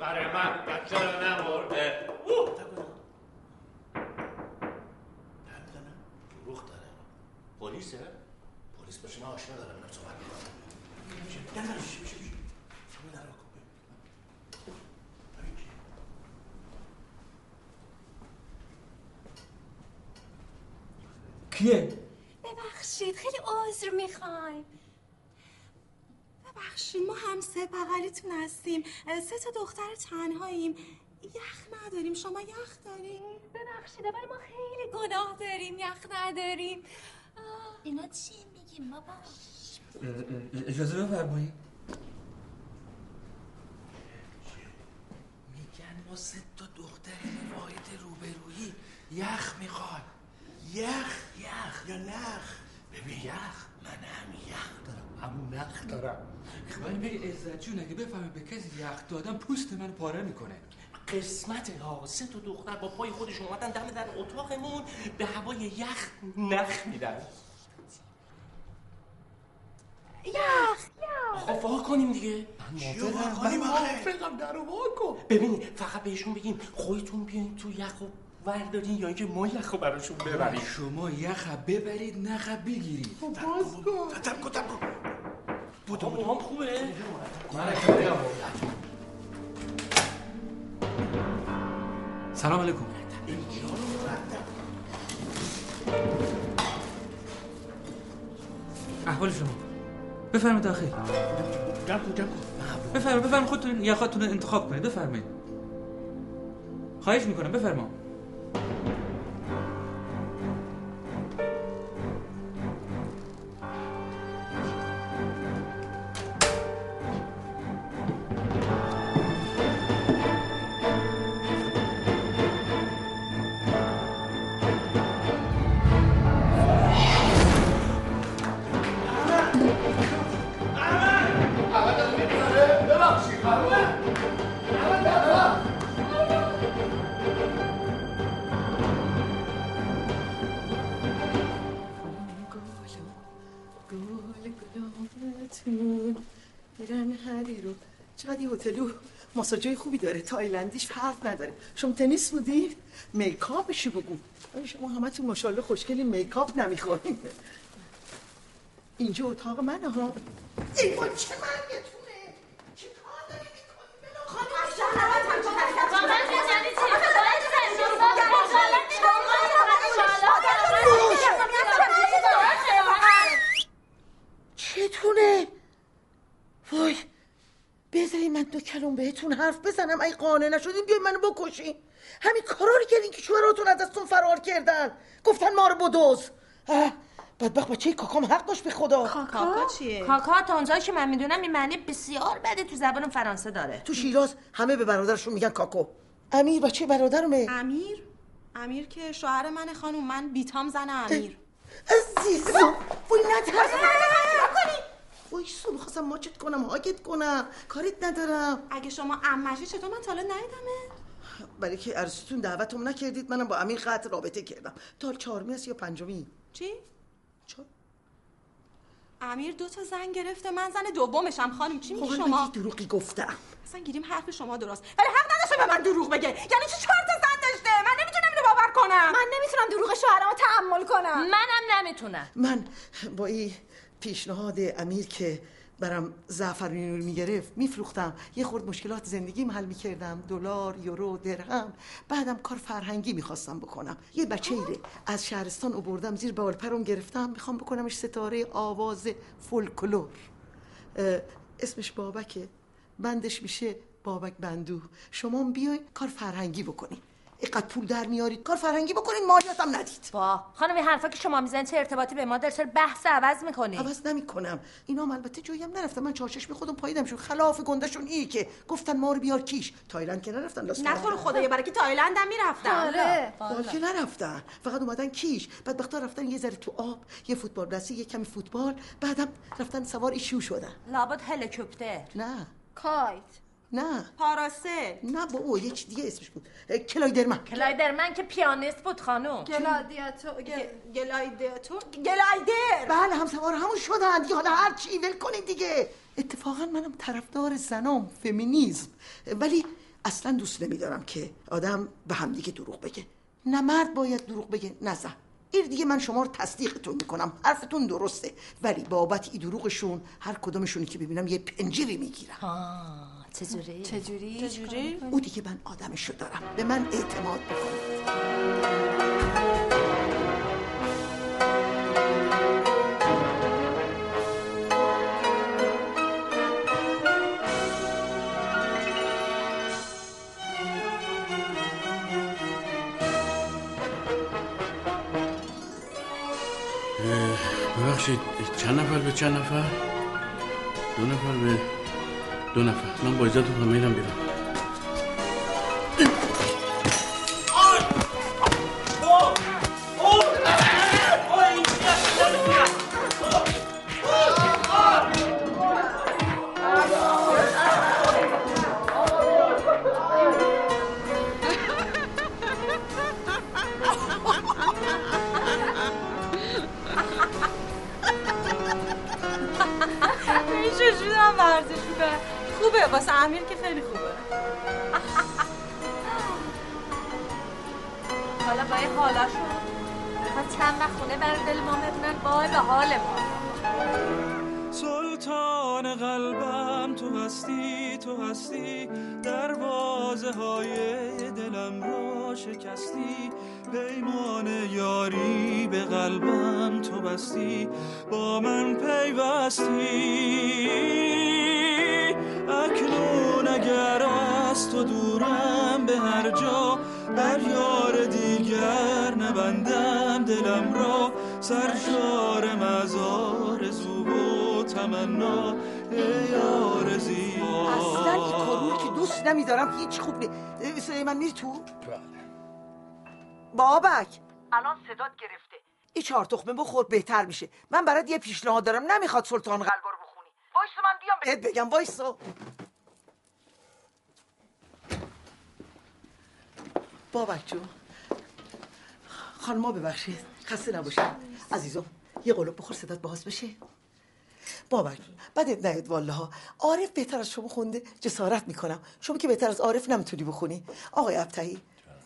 برای من بچه رو نمرده دروغ داره پلیسه پلیس باشه من آشنا دارم اینم صحبت می‌کنم کیه؟ ببخشید خیلی عذر می‌خوایم. ببخشید ما همسه بغلیتون هستیم. سه تا دختر تنهاییم. یخ نداریم شما یخ داریم. ببخشید ولی ما خیلی گناه داریم یخ نداریم. اینا چی میگیم بابا؟ اجازه بفرمایید. میگن ما سه تا دختر واحد روبرویی یخ می‌خواد یخ. یخ. یا نخ. ببین یخ. من هم یخ دارم. همون نخ دارم. ولی بگی عزت جون اگه بفهمه به کسی یخ دادم پوست من پاره می‌کنه. قسمت ها سه تا دختر با پای خودشون اومدن دم در اتاقمون به هوای یخ نخ میدن. یخ آقا وا کنیم دیگه. چیو وا کنیم موافقم. در رو وا کن. ببینید فقط بهشون بگیم خودتون بیاین تو یخ و وردارین یا اینکه ما یخ رو براشون ببریم. شما یخ ببرید نخ بگیرید. باز کن. تب کن تب کن. بودو بودو. هم خوبه؟ سلام علیکم. احوال شما. بفرمایید داخل جمع کن بفرمایید بفرمایید خودتون یخاتون رو انتخاب کنید. بفرمایید. خواهش می‌کنم بفرما. هتلو ماساژای خوبی داره تایلندیش فرق نداره شما تنیس بودی میکاپشو بگو آره شما همه تو ماشاءالله خوشگلی میکاپ نمی‌خورین اینجا اتاق منه ها ای با چه مرگتونه چه کار داری چتونه وای بذاری من دو کلم بهتون حرف بزنم ای قانع نشدین بیای منو بکشین همین کارا رو کردین که شوهراتون از دستون فرار کردن گفتن ما رو بدوز بدبخت بچه کاکام حق داشت به خدا کاکا چیه؟ کاکا تا اونجایی که من می‌دونم این معنی بسیار بده تو زبان فرانسه داره تو شیراز همه به برادرشون میگن کاکو امیر بچه برادرمه امیر امیر که شوهر من خانوم من بیتام زن امیر عزیزم وای نترس وای سو می‌خواستم ماچت کنم هاگت کنم. کاریت ندارم. اگه شما امشی چطور من تا حالا ندیدمه؟ برای که عروسیتون دعوتم نکردید منم با امیر قطع رابطه کردم. تا چهارمی است یا پنجمی؟ چی؟ امیر دو تا زن گرفته من زن دومشم خانم چی میگی شما؟ من دروغی گفتم؟ اصلا گیریم حرف شما درست. ولی حق نداشته به من دروغ بگه. یعنی چی چهار تا زن داشته؟ من نمی‌تونم اینو باور کنم. من نمی‌تونم دروغ شوهرمو تحمل کنم. منم نمی‌تونم. من با این پیشنهاد امیر که برم زعفرانی رو می‌گرفت میفروختم. یه خورد مشکلات زندگیم حل می‌کردم. دلار یورو درهم. بعدم کار فرهنگی می‌خواستم بکنم. یه بچه ایره از شهرستان اووردم زیر بالپرم گرفتم. می‌خوام بکنمش ستاره آواز فولکلور. اسمش بابکه. بندش میشه بابک بندو. شما بیاین کار فرهنگی بکنین. اینقدر پول در میارید؟ کار فرهنگی بکنین مالیات هم ندید. با خانم این حرفا که شما می‌زنید چه ارتباطی به ما داره؟ چرا بحث عوض می‌کنی؟ عوض نمی‌کنم. اینا هم البته جایی هم نرفتم من چهارشش به خودم پاییدم شد. خلاف گندهشون اینه که گفتن ما رو بیار کیش. تایلند که نرفتن لاس رو خدایا برای که تایلند هم می‌رفتم. آره. که نرفتن. فقط اومدن کیش. بعد وقتا رفتن یه ذره تو آب یه فوتبال دستی یه کمی فوتبال. بعدم رفتن سوار ایشو شدن. لابد هلیکوپتر. نه. کایت. نه. پاراسه. نه بابا یه چی دیگه اسمش بود. کلایدرمن. کلایدرمن که پیانیست بود خانم. گلادیاتور گلایداتور گلایدر. بله هم سوار همون شدن دیگه. حالا هر چی ول کنید دیگه. اتفاقا منم طرفدار زنام فمینیزم. ولی اصلا دوست نمیدارم که آدم به هم دیگه دروغ بگه. نه مرد باید دروغ بگه نه زن. این دیگه من شما رو تصدیقتون می‌کنم. حرفتون درسته. ولی بابت ای دروغشون هر کدومشونی که ببینم یه پنجیری می‌گیرم. چجوری؟ چجوری؟ چجوری؟ او دیگه من آدمشو دارم به من اعتماد بکنید ببخشید چند نفر به چند نفر دو نفر به دو نفر. من با اجازهتون میرم بیرون. ورزش می‌کنم. خوبه واسه امیر که خیلی خوبه. حالا با این حالاشون می‌خواد چند وقت خونه برای دل ما بمونن؟ وای به حال ما. سلطان قلبم تو هستی تو هستی. دروازه های دلم را شکستی. پیمان یاری به قلبم تو بستی. با من پیوستی. اکنون اگر از تو دورم به هر جا بر یار دیگر نبندم دلم را. سرشارم از آرزو و تمنا ای آرزی اصلا این که دوست نمیدارم هیچ خوب نی سلیمان میری تو؟ بابک. الان صدات گرفته. این چهار تخمه بخور بهتر میشه. من برات یه پیشنهاد دارم. نمی‌خواد سلطان قلبا وایسا من بیام بهت بگم وایسا بابک جون خانما ببخشید خسته نباشید. عزیزم یه قلوب بخور صدات باز بشه. بابک بدت نیاد والا ها. عارف بهتر از شما خونده جسارت می‌کنم. شما که بهتر از عارف نمی‌تونی بخونی. آقای ابتهی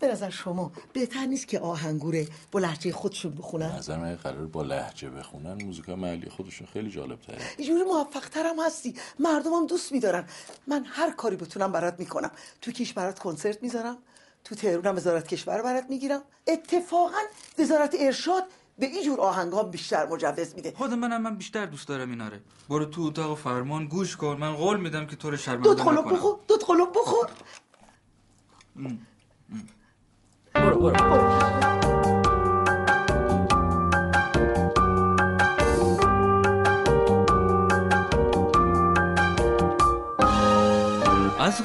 به نظر شما بهتر نیست که آهنگوره با لحجه خودشون بخونن؟ نظر من قرار با لحجه بخونن موزیکا محلی خودشون خیلی جالب تره جوری موفق ترم هستی. مردمم دوست میدارن. من هر کاری بتونم برات می‌کنم. تو کیش برات کنسرت می‌ذارم. تو تهرونم وزارت کشور برات می‌گیرم. اتفاقا وزارت ارشاد به این جور آهنگ بیشتر مجوز میده. خود منم من بیشتر دوست دارم اینا رو برو تو اتاق فرمان گوش کن. من قول میدم که تو رو شرمنده دوت قلوب نکنم. بخور. دوت قلوب بخور. از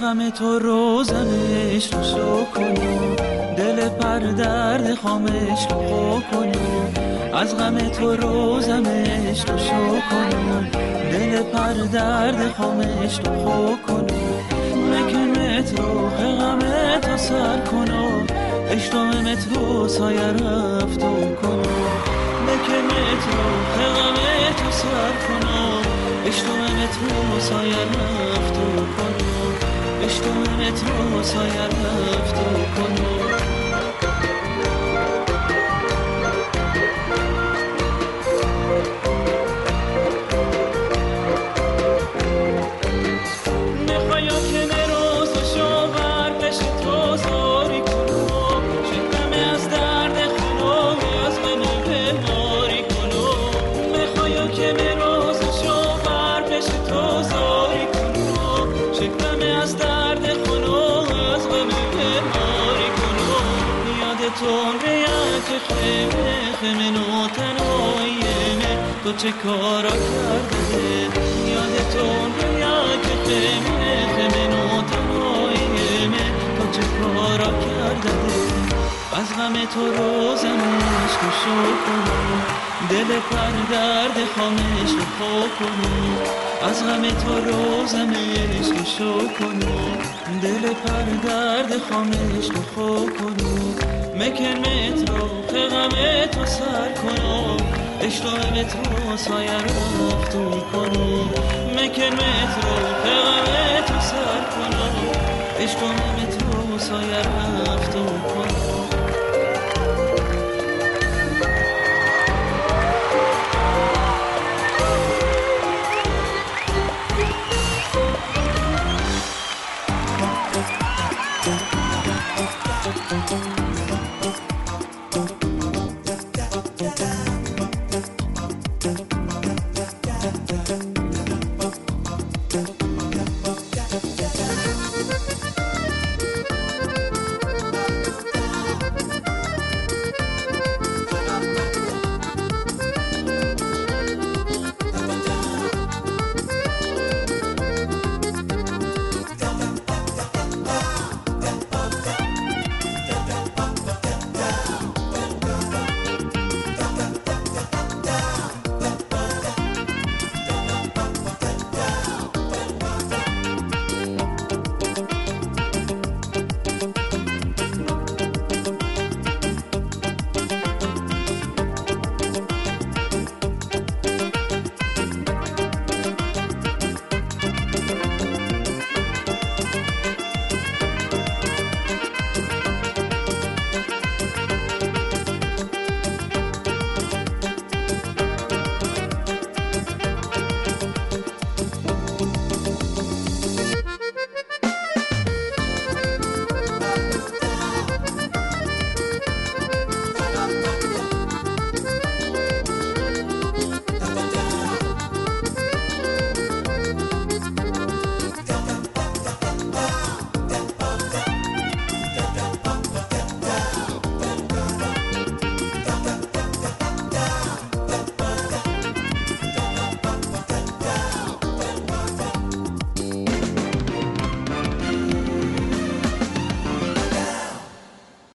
غم تو روزمش رو شو کنم دل پر درد خامش رو خو کنم از غم تو روزمش رو شو کنم دل پر درد خامش رو خو کنم مکنت رو غمت رو سر کنم اشتامت رو سایه رفتم کنم. مکنت رو غمت رو سر کنم. اشتامت رو سایه رفتم کنم. اشتامت رو سایه رفتم کنم. خیمه خیمه نو تنهاییمه تو چه کارا کرده؟ یادتون بیاد که خیمه خیمه نو تنهاییمه تو چه کارا کرده؟ از غم تو روزمش رو شو کنم دل پر درد خامش رو کنم از غم تو روزمش رو شو کنم دل پر درد خامش رو خو کنم مکن مترو غمت رو سر کنم اشتامت رو سایه رفتون کنم مکن مترو غمت رو سر کنم اشتامت رو سایه رفتون کنم